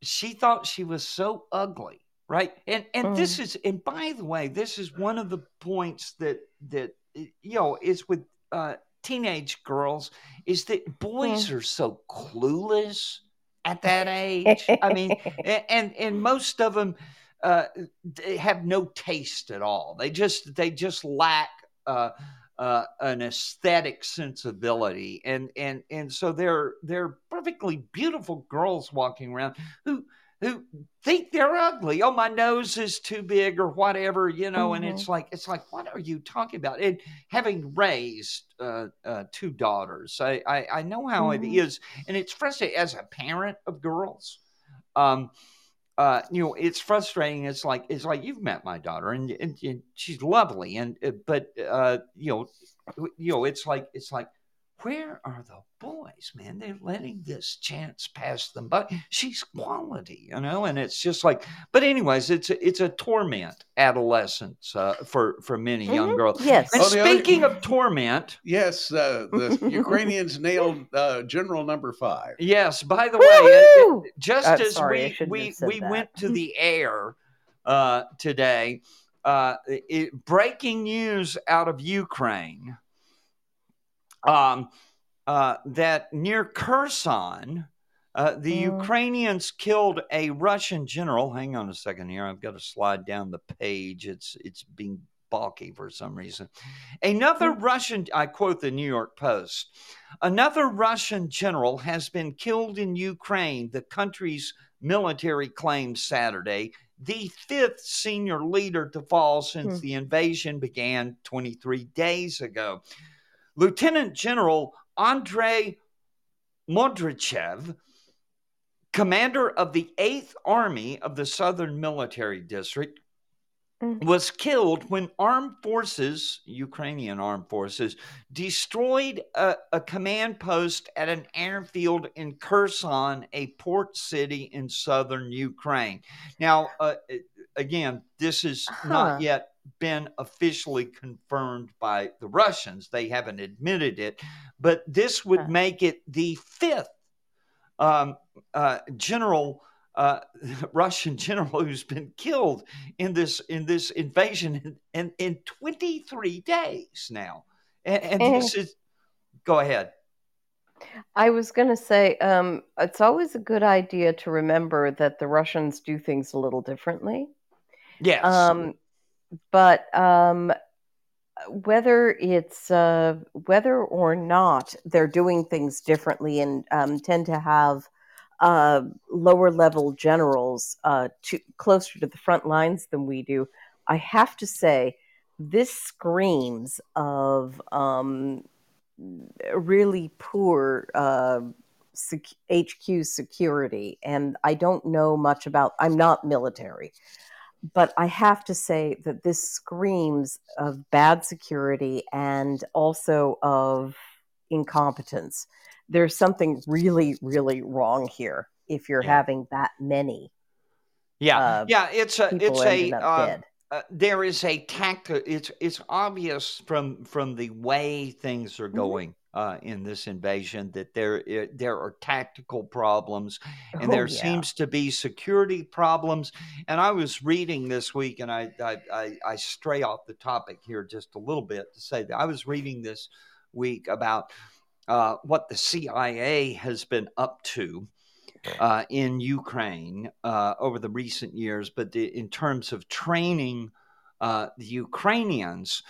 she thought she was so ugly, right? And and this mm. is and by the way, this is one of the points that that you know is with uh, teenage girls is that boys are so clueless at that age. I mean, and and most of them uh, have no taste at all. They just they just lack uh, uh, an aesthetic sensibility, and and and so they're they're perfectly beautiful girls walking around who who think they're ugly. Oh, my nose is too big, or whatever, you know. And it's like it's like, what are you talking about? And having raised uh, uh, two daughters, I, I I know how it
Mhm.
is, and it's frustrating as a parent of girls. Um, uh, you know, it's frustrating. It's like it's like you've met my daughter, and, and, and she's lovely, and uh, but uh, you know, you know, it's like it's like where are the boys, man? They're letting this chance pass them by. She's quality, you know, and it's just like. But anyways, it's a, it's a torment adolescence uh, for for many young
Mhm.
girls.
Yes.
And
Oh, the other-
speaking of torment,
Yes, uh, the Ukrainians nailed uh, General Number Five.
yes. By the way, it-
Woo-hoo!
just
Uh,
as
sorry,
we we we
that.
went to the air uh, today, uh, it, breaking news out of Ukraine um, uh, that near Kherson, uh, the
Mm.
Ukrainians killed a Russian general. Hang on a second here. I've got to slide down the page. It's it's being balky for some reason. Another Russian, I quote the New York Post. Another Russian general has been killed in Ukraine, the country's military claimed Saturday, the fifth senior leader to fall since
Hmm.
the invasion began 23 days ago. Lieutenant General Andrei Mordvichev, commander of the 8th Army of the Southern Military District,
Mm.
was killed when armed forces, Ukrainian armed forces, destroyed a, a command post at an airfield in Kherson, a port city in southern Ukraine. Now, uh, again, this is
Huh.
not yet been officially confirmed by the Russians. They haven't admitted it, but this would make it the fifth um, uh, general. Uh, Russian general who's been killed in this in this invasion in, in, in 23 days now, and, and this is. Go ahead.
I was going to say, um, it's always a good idea to remember that the Russians do things a little differently.
Yes.
Um, but um, whether it's uh, whether or not they're doing things differently and um, tend to have uh, lower level generals uh, to, closer to the front lines than we do, I have to say this screams of um, really poor uh, sec- HQ security. And I don't know much about. I'm not military, but I have to say that this screams of bad security and also of incompetence. There's something really, really wrong here if you're
Yeah.
having that many
yeah.
uh,
yeah. It's a. It's a. uh, uh, there is a tactic. It's it's obvious from from the way things are
Mhm.
going uh, in this invasion that there there are tactical problems and
Oh,
there
yeah.
seems to be security problems. And I was reading this week, and I, I I I stray off the topic here just a little bit to say that I was reading this week about uh, what the CIA has been up to uh, in Ukraine uh, over the recent years, but the, in terms of training uh, the Ukrainians,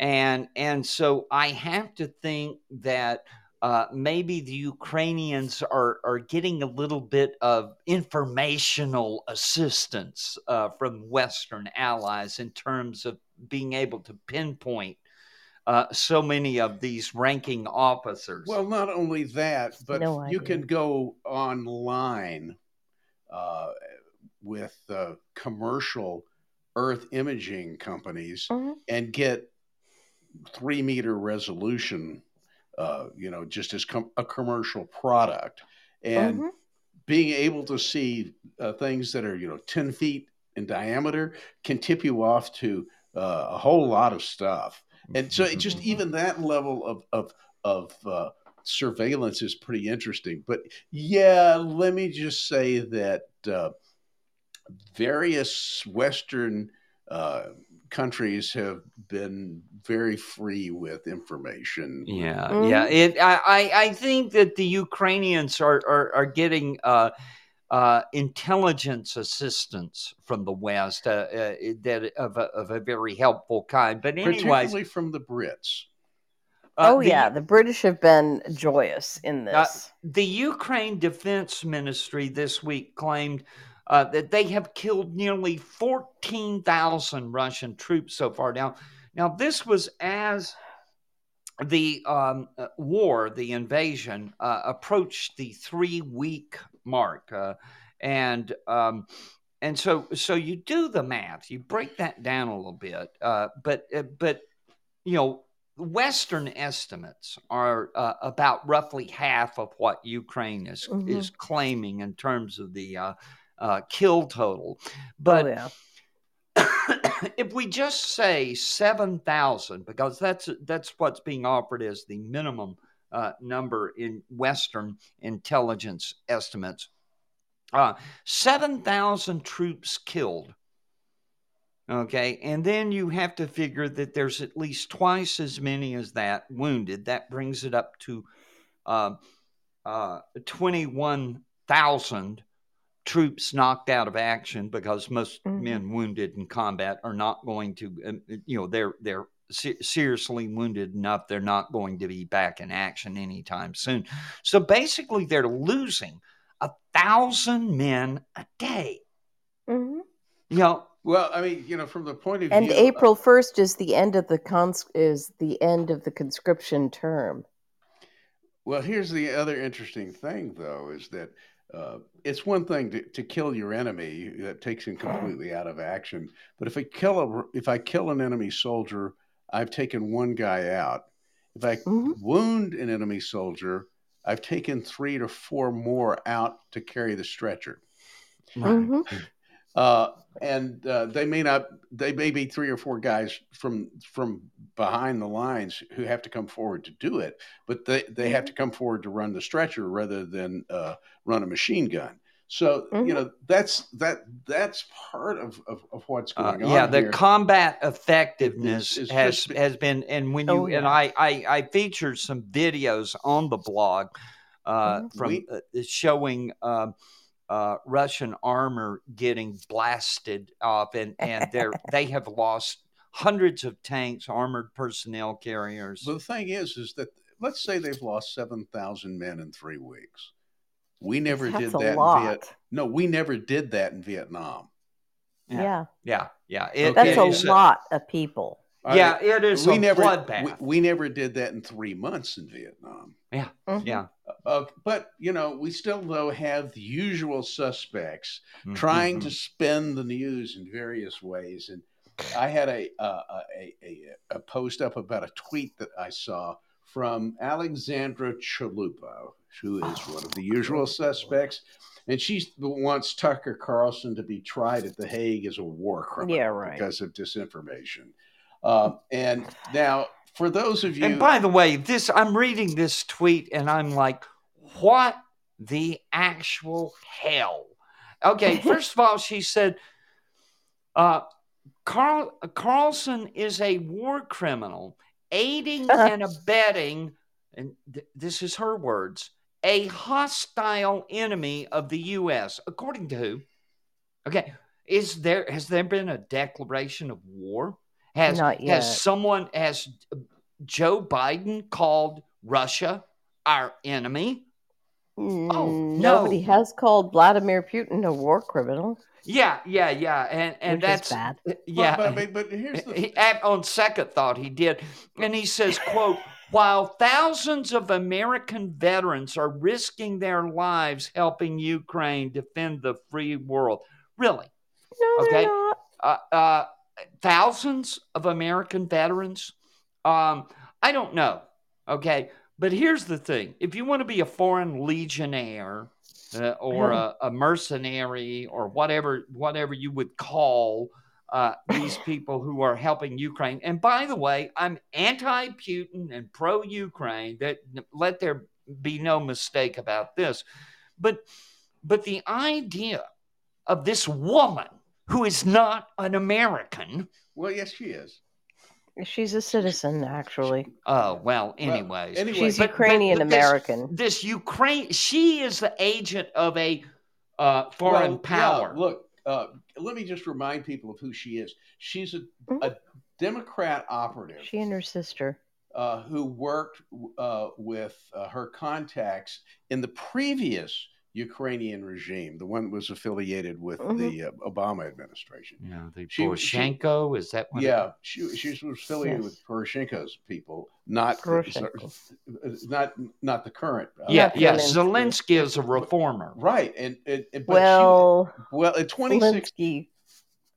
and and so I have to think that uh, maybe the Ukrainians are are getting a little bit of informational assistance uh, from Western allies in terms of being able to pinpoint. Uh, so many of these ranking officers.
Well, not only that, but
No
you can go online uh, with uh, commercial Earth imaging companies
Mhm.
and get three meter resolution, uh, you know, just as com- a commercial product, and
Mhm.
being able to see uh, things that are you know ten feet in diameter can tip you off to uh, a whole lot of stuff. And so, it just
Mhm.
even that level of of of uh, surveillance is pretty interesting. But yeah, let me just say that uh, various Western uh, countries have been very free with information.
Yeah,
Mhm.
yeah. It. I, I. I think that the Ukrainians are are, are getting uh, uh, intelligence assistance from the West uh, uh, that of a, of a very helpful kind. But anyways,
particularly from the Brits.
uh,
oh
the-
yeah, the British have been joyous in
Uh,
this.
the Ukraine Defense Ministry this week claimed uh, that they have killed nearly 14,000 Russian troops so far. Now, now this was as the um, uh, war, the invasion, uh, approached the three-week mark, uh, and um, and so so you do the math, you break that down a little bit, uh, but uh, but you know Western estimates are uh, about roughly half of what Ukraine is
Mhm.
is claiming in terms of the uh, uh, kill total.
oh
But
yeah.
if we just say seven thousand, because that's that's what's being offered as the minimum uh, number in Western intelligence estimates, uh, seven thousand troops killed. Okay, and then you have to figure that there's at least twice as many as that wounded. That brings it up to uh, uh, 21,000 troops knocked out of action because most
Mhm.
men wounded in combat are not going to, um, you know, they're they're seriously wounded enough. They're not going to be back in action anytime soon. So basically, they're losing a thousand men a day.
Mhm.
You know,
Well, I mean, you know, from the point of view.
And
view,
April first is the end of the cons is the end of the conscription term.
Well, here's the other interesting thing, though, is that uh, it's one thing to, to kill your enemy that takes him completely out of action. But if I kill a, if I kill an enemy soldier, I've taken one guy out. If I
Mhm.
wound an enemy soldier, I've taken three to four more out to carry the stretcher.
Mhm.
Uh, and uh, they may not they may be three or four guys from from behind the lines who have to come forward to do it but they they have to come forward to run the stretcher rather than uh, run a machine gun so you
Mhm.
know that's that that's part of of, of what's
Uh,
going on
yeah, the
here.
combat effectiveness
Is- is
has
just-
has been, and when you
Oh,
and. I, I I featured some videos on the blog uh,
Mhm.
from
We-
uh, showing um uh, Russian armor getting blasted off, and and they they have lost hundreds of tanks, armored personnel carriers.
Well, the thing is is that let's say they've lost 7000 men in 3 weeks we never
That's
did that in. Viet- no we never did that in Vietnam
Yeah.
Yeah.
yeah, yeah, it,
That's
it
a
is
lot of people.
All
yeah,
right?
it is
we
a
never
bloodbath.
we, we never did that in 3 months in Vietnam
Mhm.
yeah,
Uh, but you know, we still though have the usual suspects trying to
Mhm.
spin the news in various ways. And I had a, uh, a, a a post up about a tweet that I saw from Alexandra Chalupa, who is one of the usual suspects, and she wants Tucker Carlson to be tried at the Hague as a war criminal
Yeah, right.
because of disinformation. Um, and now, for those of you,
And by the way, this I'm reading this tweet and I'm like, what the actual hell? Okay, first of all, she said, uh, Carl Carlson is a war criminal, aiding and abetting, and th- this is her words, a hostile enemy of the U.S. According to who? Okay, is there has there been a declaration of war? Has
Not yet.
has someone has Joe Biden called Russia our enemy? Oh,
Mm,
no.
Nobody has called Vladimir Putin a war criminal,
Yeah, yeah, yeah, and and
which
that's
is bad.
yeah.
but, but, but here's the
He- at- on second thought, he did, and he says, "quote While thousands of American veterans are risking their lives helping Ukraine defend the free world, really,
No,
Okay.
they're not.
uh, uh, thousands of American veterans Um, I don't know. Okay. But here's the thing if you want to be a foreign legionnaire uh, or a, a mercenary or whatever, whatever you would call uh, these people who are helping Ukraine. And by the way, I'm anti-Putin and pro-Ukraine. That let there be no mistake about this. But but the idea of this woman who is not an American.
Well, yes, she is.
She's a citizen, actually.
Oh well. Anyways,
anyway,
She's
But- but-
Ukrainian
but this-
American.
This Ukraine, she is the agent of a uh, foreign
Well,
power.
yeah, look, uh, let me just remind people of who she is. She's a, a Democrat operative
She and her sister.
uh, who worked uh, with uh, her contacts in the previous Ukrainian regime, the one that was affiliated with
Mhm.
the uh, Obama administration.
yeah, the
She-
Poroshenko is that one?
Yeah, she, she was affiliated
Yes.
with Poroshenko's people, not
Poroshenko.
not not the current. uh,
yeah,
Not
yeah.
Zelensky.
Zelensky is a reformer.
right. And, and, and- but
Well,
she, well, in
2016,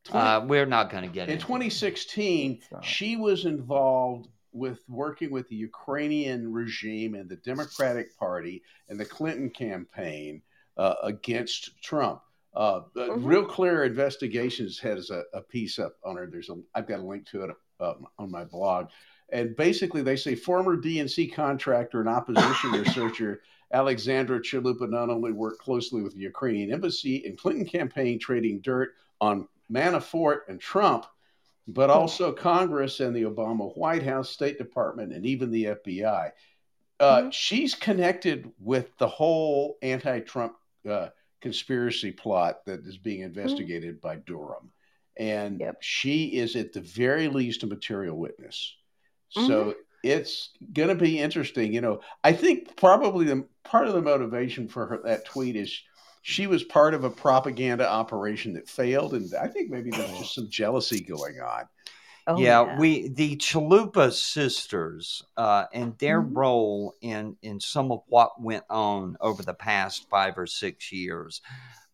20
Uh, we're not going to get it
in
into it.
2016, she was involved with working with the Ukrainian regime and the Democratic Party and the Clinton campaign uh, against Trump. Uh, uh,
Mhm.
Real Clear Investigations has a, a piece up on it. There's a I've got a link to it uh, on my blog, and basically they say former DNC contractor and opposition researcher Alexandra Chalupa not only worked closely with the Ukrainian embassy and Clinton campaign trading dirt on Manafort and Trump, but also Congress and the Obama White House, State Department, and even the FBI. Uh,
Mhm.
She's connected with the whole anti-Trump uh, conspiracy plot that is being investigated by Durham, and
Yep.
she is at the very least a material witness. So it's going to be interesting. You know, I think probably the part of the motivation for her that tweet is she was part of a propaganda operation that failed, and I think maybe there's just some jealousy going on.
Oh,
yeah, we the Chalupa sisters uh, and their
Mhm.
role in in some of what went on over the past five or six years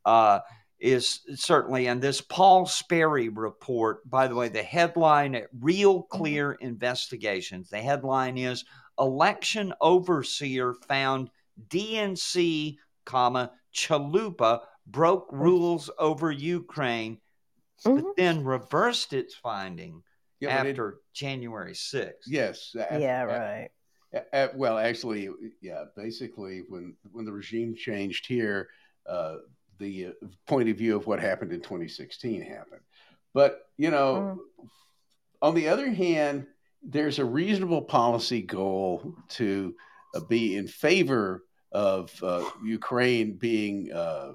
uh, is certainly. And this Paul Sperry report, by the way, the headline at Real Clear Investigations. The headline is "Election Overseer Found DNC, comma Chalupa broke rules over Ukraine."
Mhm.
But then reversed its finding
Yeah, but it-
after January 6th.
yes. a-
Yeah, right.
a- a- well, actually, yeah. Basically, when when the regime changed here, uh, the uh, point of view of what happened in 2016 happened. But you know, on the other hand, there's a reasonable policy goal to uh, be in favor of uh, Ukraine being uh,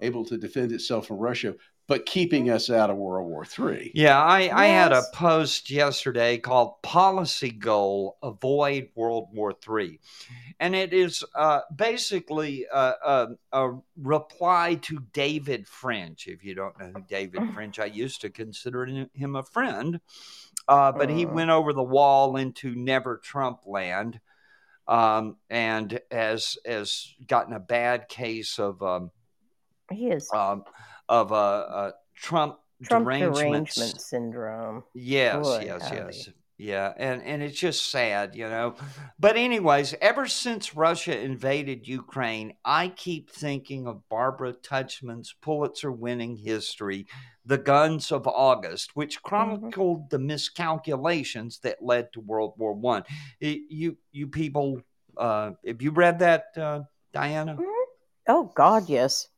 able to defend itself from Russia, but keeping us out of World War III.
Yeah, I, I had a post yesterday called Policy Goal Avoid World War III. And it is uh, basically a, a, a reply to David French. If you don't know who David French, I used to consider him a friend. Uh, but he
Uh.
went over the wall into Never Trump land um, and has, has gotten a bad case of. Um,
He is
um, of uh, uh, Trump,
Trump derangement syndrome.
Yes,
Boy,
yes,
howdy.
yes. Yeah, and and it's just sad, you know. But anyways, ever since Russia invaded Ukraine, I keep thinking of Barbara Tuchman's Pulitzer-winning history, "The Guns of August," which
Mm-hmm.
chronicled the miscalculations that led to World War One. You you people, uh, have you read that, uh, Dianna?
Oh God, yes.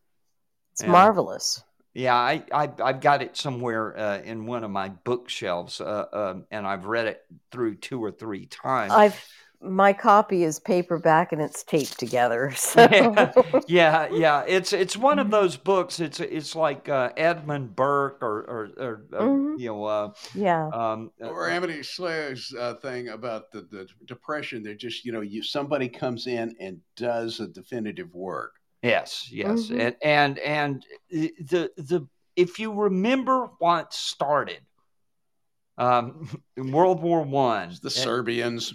It's
Yeah.
marvelous.
Yeah, I, I I've got it somewhere uh, in one of my bookshelves, uh, um, and I've read it through two or three times.
I've my copy is paperback and it's taped together. So
Yeah. yeah, yeah, it's it's one
Mm-hmm.
of those books. It's it's like uh, Edmund Burke or or, or, or
Mhm.
you know uh,
yeah.
um, uh,
Or Amity Shlaes's uh, thing about the, the depression. They're just, you know, you somebody comes in and does a definitive work.
Yes, yes,
Mhm.
and and and the the if you remember what started um, in World War One,
the Serbians.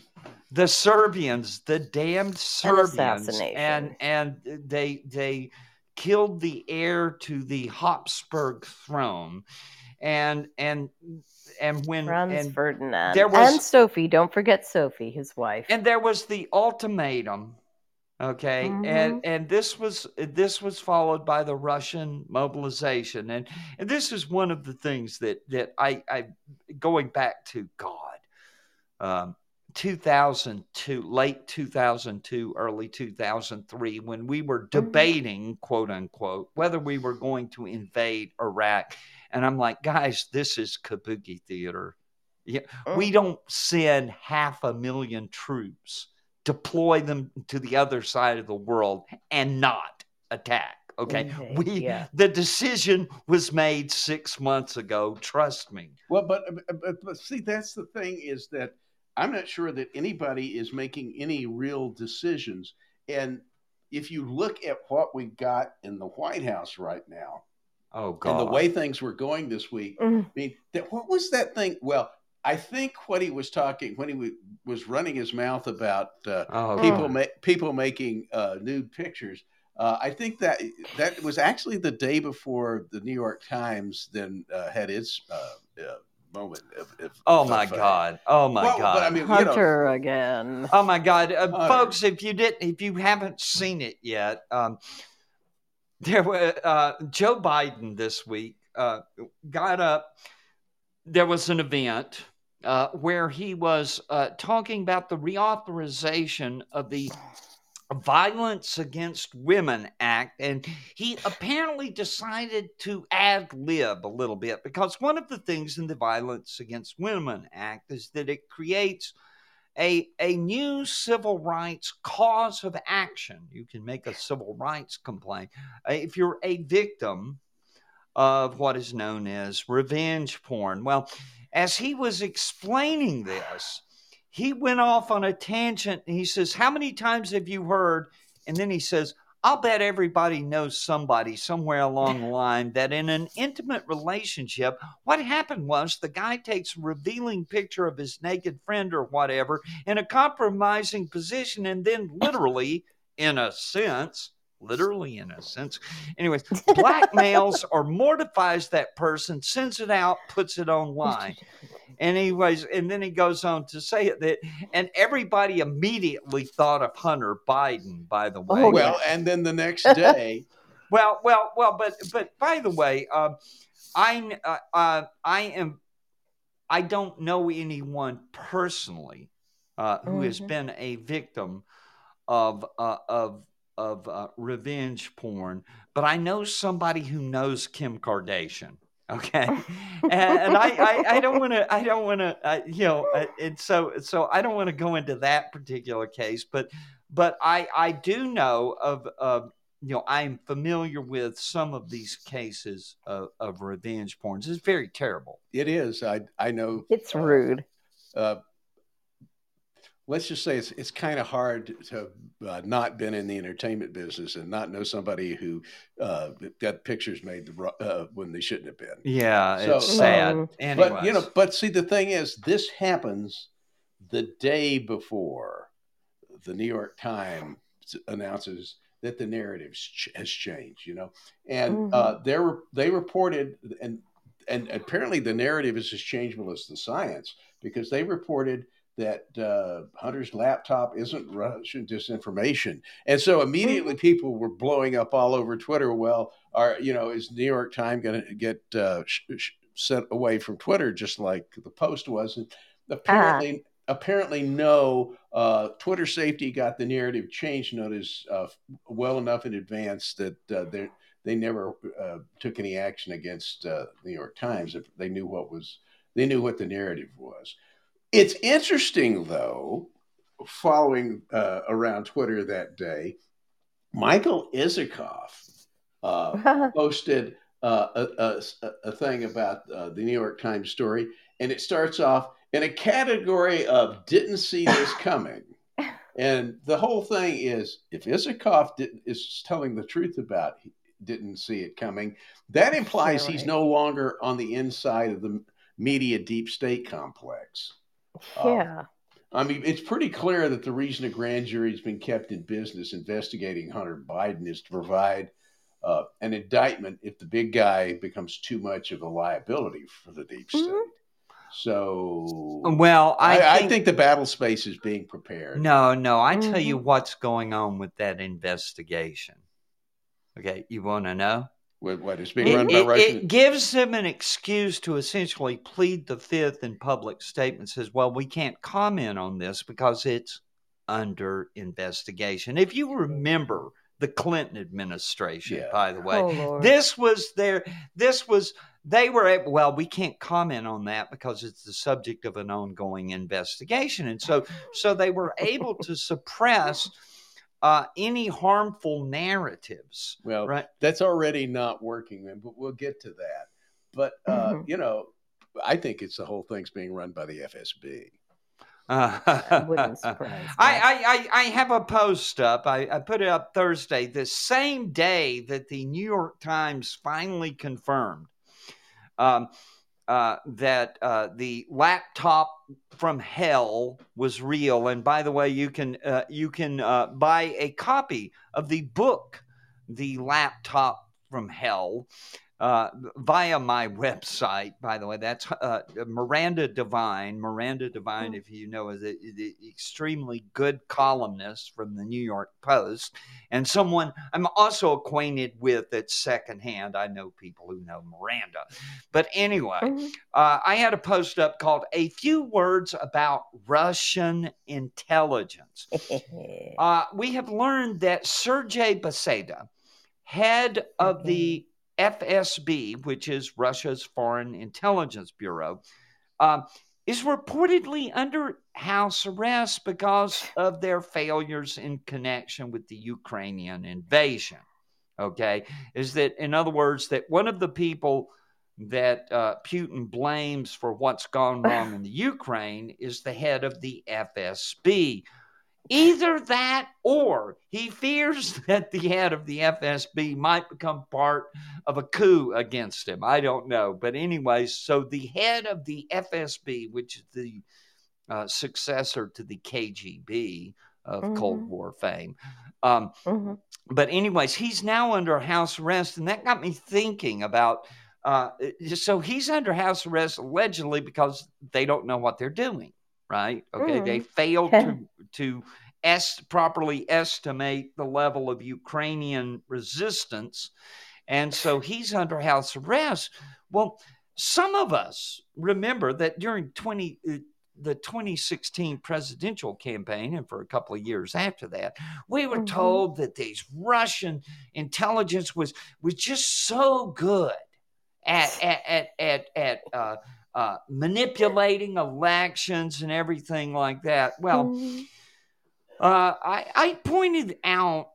The Serbians, the damned Serbians, and and they they killed the heir to the Habsburg throne, and and and when
Franz
and
Ferdinand.
there was-
and Sophie. Don't forget Sophie, his wife.
and there was the ultimatum okay
Mhm.
and and this was this was followed by the russian mobilization and and this is one of the things that that i i going back to god um 2002 late 2002 early 2003 when we were mm-hmm. debating quote unquote whether we were going to invade iraq and i'm like guys this is kabuki theater yeah, we oh. don't send half a million troops, deploy them to the other side of the world, and not attack. Okay, we
yeah.
the decision was made six months ago. Trust me.
Well, but, but but see, that's the thing is that I'm not sure that anybody is making any real decisions. And if you look at what we got in the White House right now,
Oh God,
and the way things were going this week,
Mm.
I mean, that, what was that thing? Well, I think what he was talking when he wa- was running his mouth about uh,
oh
people
God.
ma- people making uh, nude pictures. Uh, I think that that was actually the day before the New York Times then uh, had its uh, uh, moment. Of, of,
Oh my
fame.
God! Oh my
Well,
God!
but I mean, you know,
Hunter again.
Oh my God, uh, folks! If you didn't, if you haven't seen it yet, um, there were uh, Joe Biden this week uh, got up. There was an event uh, where he was uh, talking about the reauthorization of the Violence Against Women Act, and he apparently decided to ad lib a little bit because one of the things in the Violence Against Women Act is that it creates a, a new civil rights cause of action. You can make a civil rights complaint. Uh, if you're a victim of what is known as revenge porn. Well, as he was explaining this, he went off on a tangent. And he says, How many times have you heard? And then he says, I'll bet everybody knows somebody somewhere along the line that in an intimate relationship, what happened was the guy takes a revealing picture of his naked friend or whatever in a compromising position and then literally, in a sense, literally in a sense, anyways, blackmails or mortifies that person, sends it out, puts it online. And anyways, and then he goes on to say it that, and everybody immediately thought of Hunter Biden. By the way,
Oh,
well, and then the next day,
well, well, well, but but by the way, um, I'm uh, uh, I am I don't know anyone personally uh, who has
Mhm.
been a victim of uh, of of uh, revenge porn, but I know somebody who knows Kim Kardashian. Okay, and, and I, I I don't want to I don't want to uh, you know uh, and so so I don't want to go into that particular case, but but I I do know of of you know, I'm familiar with some of these cases of, of revenge porns. It's very terrible.
it is. I I know.
It's
uh,
rude.
uh, let's just say it's it's kind of hard to have uh, not been in the entertainment business and not know somebody who uh, got pictures made the uh, when they shouldn't have been.
Yeah,
So-
it's sad. Anyways.
But you know, but see, the thing is, this happens the day before the New York Times announces that the narrative ch- has changed. You know, and uh, they were they reported and and apparently the narrative is as changeable as the science because they reported that uh, Hunter's laptop isn't Russian disinformation, and so immediately people were blowing up all over Twitter. Well, are you know is New York Times going to get uh, sh- sh- sent away from Twitter just like the Post was? And apparently, apparently no. Uh, Twitter safety got the narrative change notice uh, well enough in advance that uh, they they never uh, took any action against uh, New York Times if they knew what was they knew what the narrative was. It's interesting though, following uh, around Twitter that day, Michael Isikoff uh, posted uh, a, a, a thing about uh, the New York Times story, and it starts off in a category of "didn't see this coming." And the whole thing is, if Isikoff is telling the truth about he didn't see it coming, that implies
Yeah,
he's no longer on the inside of the media deep state complex. Um,
yeah.
I mean, it's pretty clear that the reason a grand jury has been kept in business investigating Hunter Biden is to provide uh, an indictment if the big guy becomes too much of a liability for the deep state.
Mhm.
So
Well, I,
I, I
think,
think the battle space is being prepared.
no, no. I tell you
Mhm.
what's going on with that investigation. Okay, you want to know?
What, what is being
It,
run by
it-
Russian?
it gives them an excuse to essentially plead the fifth in public statements. Says, "Well, we can't comment on this because it's under investigation." If you remember the Clinton administration,
Yeah.
by the way,
Oh,
this was their. This was they were able. Well, we can't comment on that because it's the subject of an ongoing investigation, and so so they were able to suppress uh, any harmful narratives.
well,
Right.
that's already not working, man, but we'll get to that. But uh,
Mhm.
you know, I think it's the whole thing's being run by the FSB.
Uh,
wouldn't surprise.
I, I, I, I have a post up. I, I put it up Thursday, the same day that the New York Times finally confirmed um, uh, that uh, the laptop from hell was real. And by the way, you can uh, you can uh, buy a copy of the book, The Laptop from Hell. Uh, via my website, by the way, that's uh, Miranda Devine. Miranda Devine, if you know, is a, the extremely good columnist from the New York Post, and someone I'm also acquainted with at secondhand. I know people who know Miranda, but anyway,
Mhm.
uh, I had a post up called "A Few Words About Russian Intelligence." Uh, we have learned that Sergei Beseda, head of the FSB, which is Russia's Foreign Intelligence Bureau, um, is reportedly under house arrest because of their failures in connection with the Ukrainian invasion. Okay, is that in other words that one of the people that uh, Putin blames for what's gone wrong in the Ukraine is the head of the FSB. Either that or he fears that the head of the FSB might become part of a coup against him. I don't know. But, anyways, so the head of the FSB, which is the uh, successor to the KGB of Cold
Mhm.
War fame, um,
Mhm.
but anyways, he's now under house arrest, and that got me thinking about. Uh, so he's under house arrest allegedly because they don't know what they're doing, right? Okay, they failed to to est- properly estimate the level of Ukrainian resistance, and so he's under house arrest. Well, some of us remember that during twenty. Uh, the 2016 presidential campaign, and for a couple of years after that, we were
Mhm.
told that these Russian intelligence was was just so good at at at at, at uh, uh, manipulating elections and everything like that. Well,
Mhm.
uh, I, I pointed out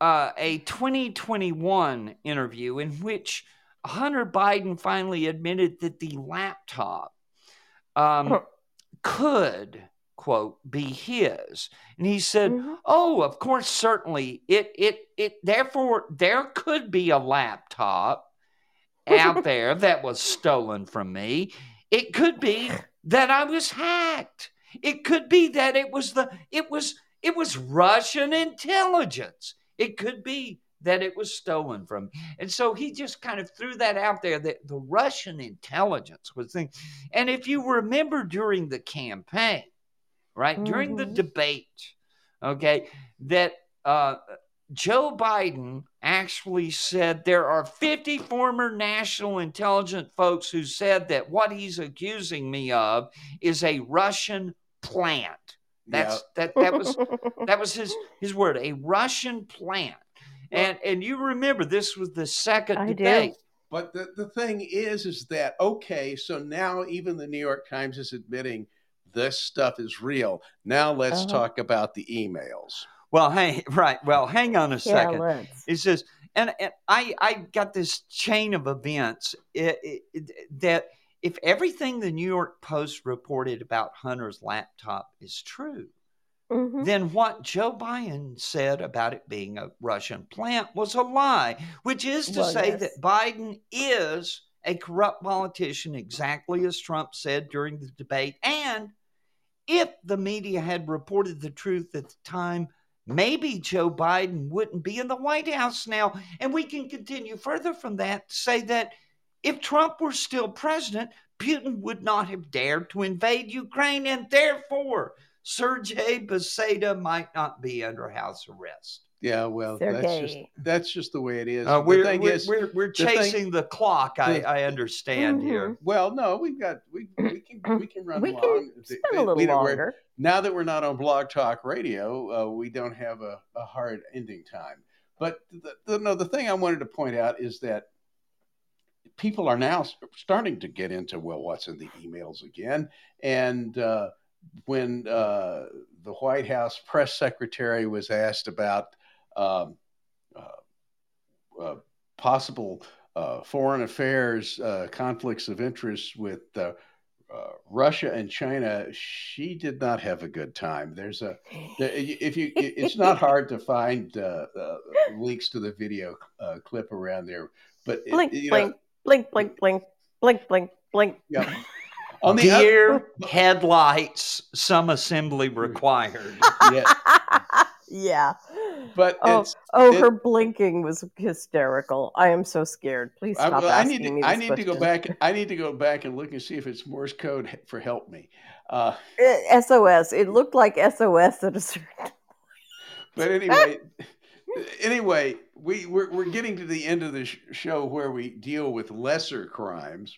uh, a 2021 interview in which Hunter Biden finally admitted that the laptop um, could quote be his, and he said,
Mhm.
"Oh, of course, certainly. It it it. Therefore, there could be a laptop out there that was stolen from me. It could be that I was hacked. It could be that it was the it was it was Russian intelligence. It could be that it was stolen from me. And so he just kind of threw that out there that the Russian intelligence was thing. And if you remember during the campaign, right, during the
Mhm.
debate, okay, that uh Joe Biden actually said there are 50 former national intelligence folks who said that what he's accusing me of is a Russian plant. That's that that was that was his his word, a Russian plant. And and you remember this was the second
I do.
debate.
But the, the thing is, is that okay? So now even the New York Times is admitting this stuff is real. Now let's
Uh-huh.
talk about the emails.
Well, hey, right. Well, hang on a second. It says, and, and I I got this chain of events it, it, it- that if everything the New York Post reported about Hunter's laptop is true,
Mhm.
then what Joe Biden said about it being a Russian plant was a lie, which is to
Well,
say
yes.
that Biden is a corrupt politician, exactly as Trump said during the debate. And if the media had reported the truth at the time, maybe Joe Biden wouldn't be in the White House now. And we can continue further from that to say that if Trump were still president, Putin would not have dared to invade Ukraine, and therefore Sergei Beseda might not be under house arrest.
Yeah, well, that's just that's just the way it is.
Uh, we're, we're,
is,
we're, we're
the thing-
chasing the clock, I,
the-
I understand here.
well, no, we've got we we can we can run
we
along.
can spend a little
We
longer.
now that we're not on Blog Talk Radio, uh, we don't have a, a hard ending time. But the, the, no, the thing I wanted to point out is that people are now starting to get into well, what's in the emails again, and uh, when uh, the White House press secretary was asked about um, uh, uh, possible uh, foreign affairs uh, conflicts of interest with uh, uh, Russia and China, she did not have a good time. There's a if you it's not hard to find uh, uh, links to the video uh, clip around there, but it-
blink,
know,
blink, blink, blink, blink, blink, blink, blink.
yeah. On the oth-
Deer headlights, some assembly required.
yeah,
yeah.
but
Oh, oh,
it-
her blinking was hysterical. I am so scared. Please
I,
stop
well, I
asking
need
me
to,
this
I need to go back. I need to go back and look and see if it's Morse code for help me. Uh,
Eh, SOS. It looked like SOS at a certain.
but anyway, anyway, we we're, we're getting to the end of the sh- show where we deal with lesser crimes.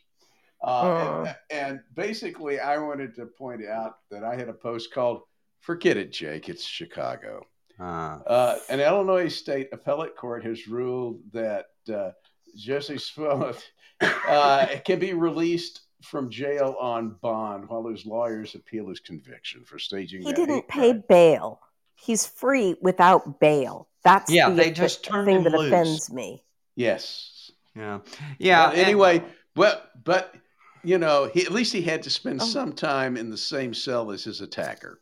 Uh, and, and basically, I wanted to point out that I had a post called "Forget It, Jake. It's Chicago."
Uh,
Uh, an Illinois state appellate court has ruled that uh, Jussie Smollett uh, can be released from jail on bond while his lawyers appeal his conviction for staging.
He didn't pay
crime.
bail. He's free without bail. That's
Yeah,
the
they just turned
thing
him
that
loose.
offends me.
Yes.
yeah. Yeah.
But
and-
anyway, well, but you know, he, at least he had to spend
Oh.
some time in the same cell as his attacker.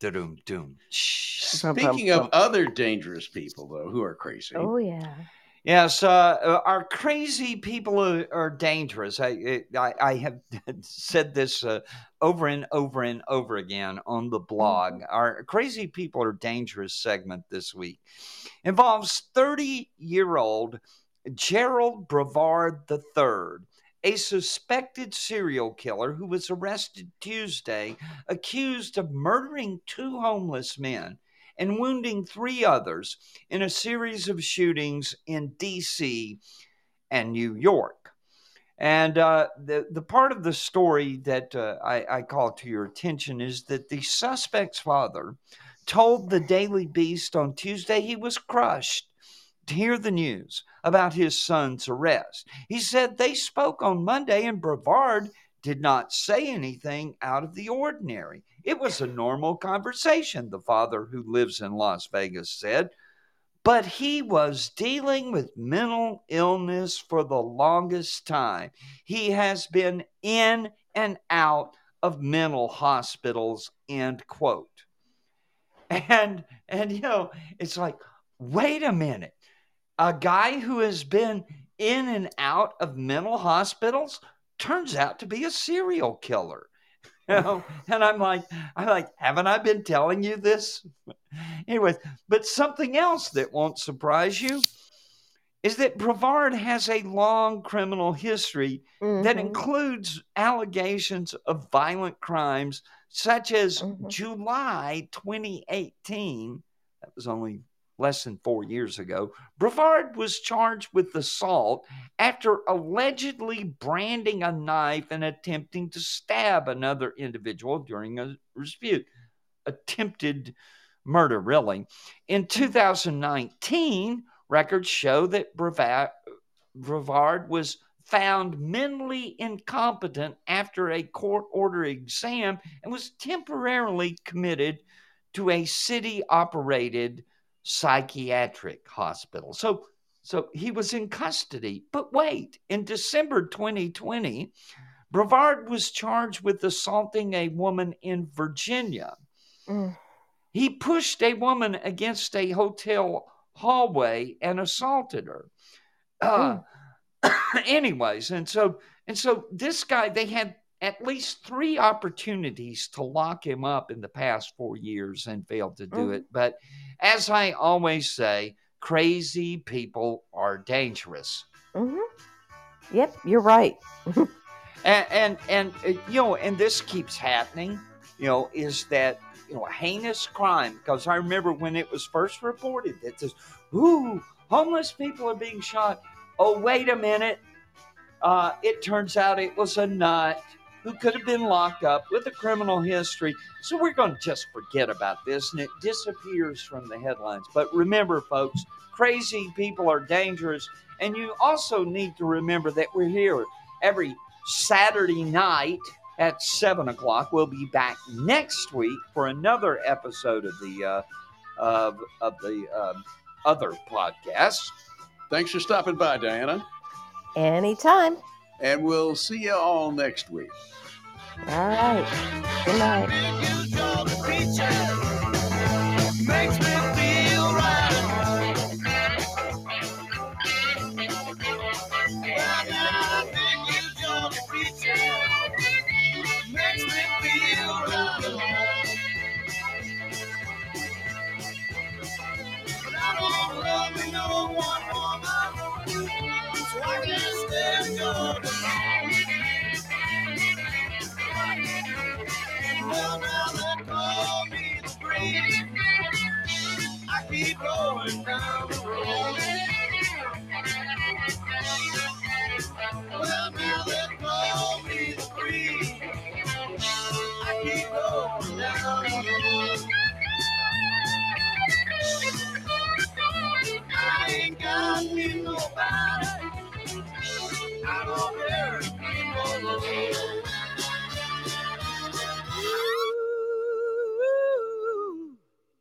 Doom, doom. Shh.
Bum, bum,
Speaking of other dangerous people, though, who are crazy.
Oh yeah.
Yes, uh, uh, our crazy people are, are dangerous. I, I I have said this uh, over and over and over again on the blog. Our crazy people are dangerous segment this week involves 30 year old Gerald Brevard III, a suspected serial killer who was arrested Tuesday, accused of murdering two homeless men and wounding three others in a series of shootings in D.C. and New York. And uh, the the part of the story that uh, I, I call to your attention is that the suspect's father told the Daily Beast on Tuesday he was crushed to hear the news about his son's arrest. He said they spoke on Monday and Brevard did not say anything out of the ordinary. It was a normal conversation, the father who lives in Las Vegas said. But he was dealing with mental illness for the longest time. He has been in and out of mental hospitals, end quote. And and you know, it's like, wait a minute. A guy who has been in and out of mental hospitals turns out to be a serial killer. You know, and I'm like, I'm like, haven't I been telling you this? Anyways, but something else that won't surprise you is that Brevard has a long criminal history that
Mhm.
includes allegations of violent crimes such as
Mhm.
July 2018. That was only less than four years ago. Brevard was charged with assault after allegedly branding a knife and attempting to stab another individual during a dispute. Attempted murder, really. In 2019, records show that Brevard, was found mentally incompetent after a court order exam and was temporarily committed to a city operated psychiatric hospital. So so he was in custody. But wait, in December 2020, Brevard was charged with assaulting a woman in Virginia.
Mm.
He pushed a woman against a hotel hallway and assaulted her. Uh, anyways, and so and so this guy, they had at least three opportunities to lock him up in the past four years and failed to do
Mhm.
it. But as I always say, crazy people are dangerous.
Mhm. Yep, you're right.
and and, and uh, you know, and this keeps happening. You know, is that you know a heinous crime? Because I remember when it was first reported that this, ooh, homeless people are being shot. Oh, wait a minute. Uh, it turns out it was a nut who could have been locked up with a criminal history. So we're going to just forget about this and it disappears from the headlines. But remember, folks, crazy people are dangerous. And you also need to remember that we're here every Saturday night at 7 o'clock. We'll be back next week for another episode of the, uh, of, of the um, other podcast.
Thanks for stopping by, Dianna.
Anytime.
And we'll see you all next week.
All right. Good night.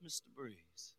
Mr. Breeze.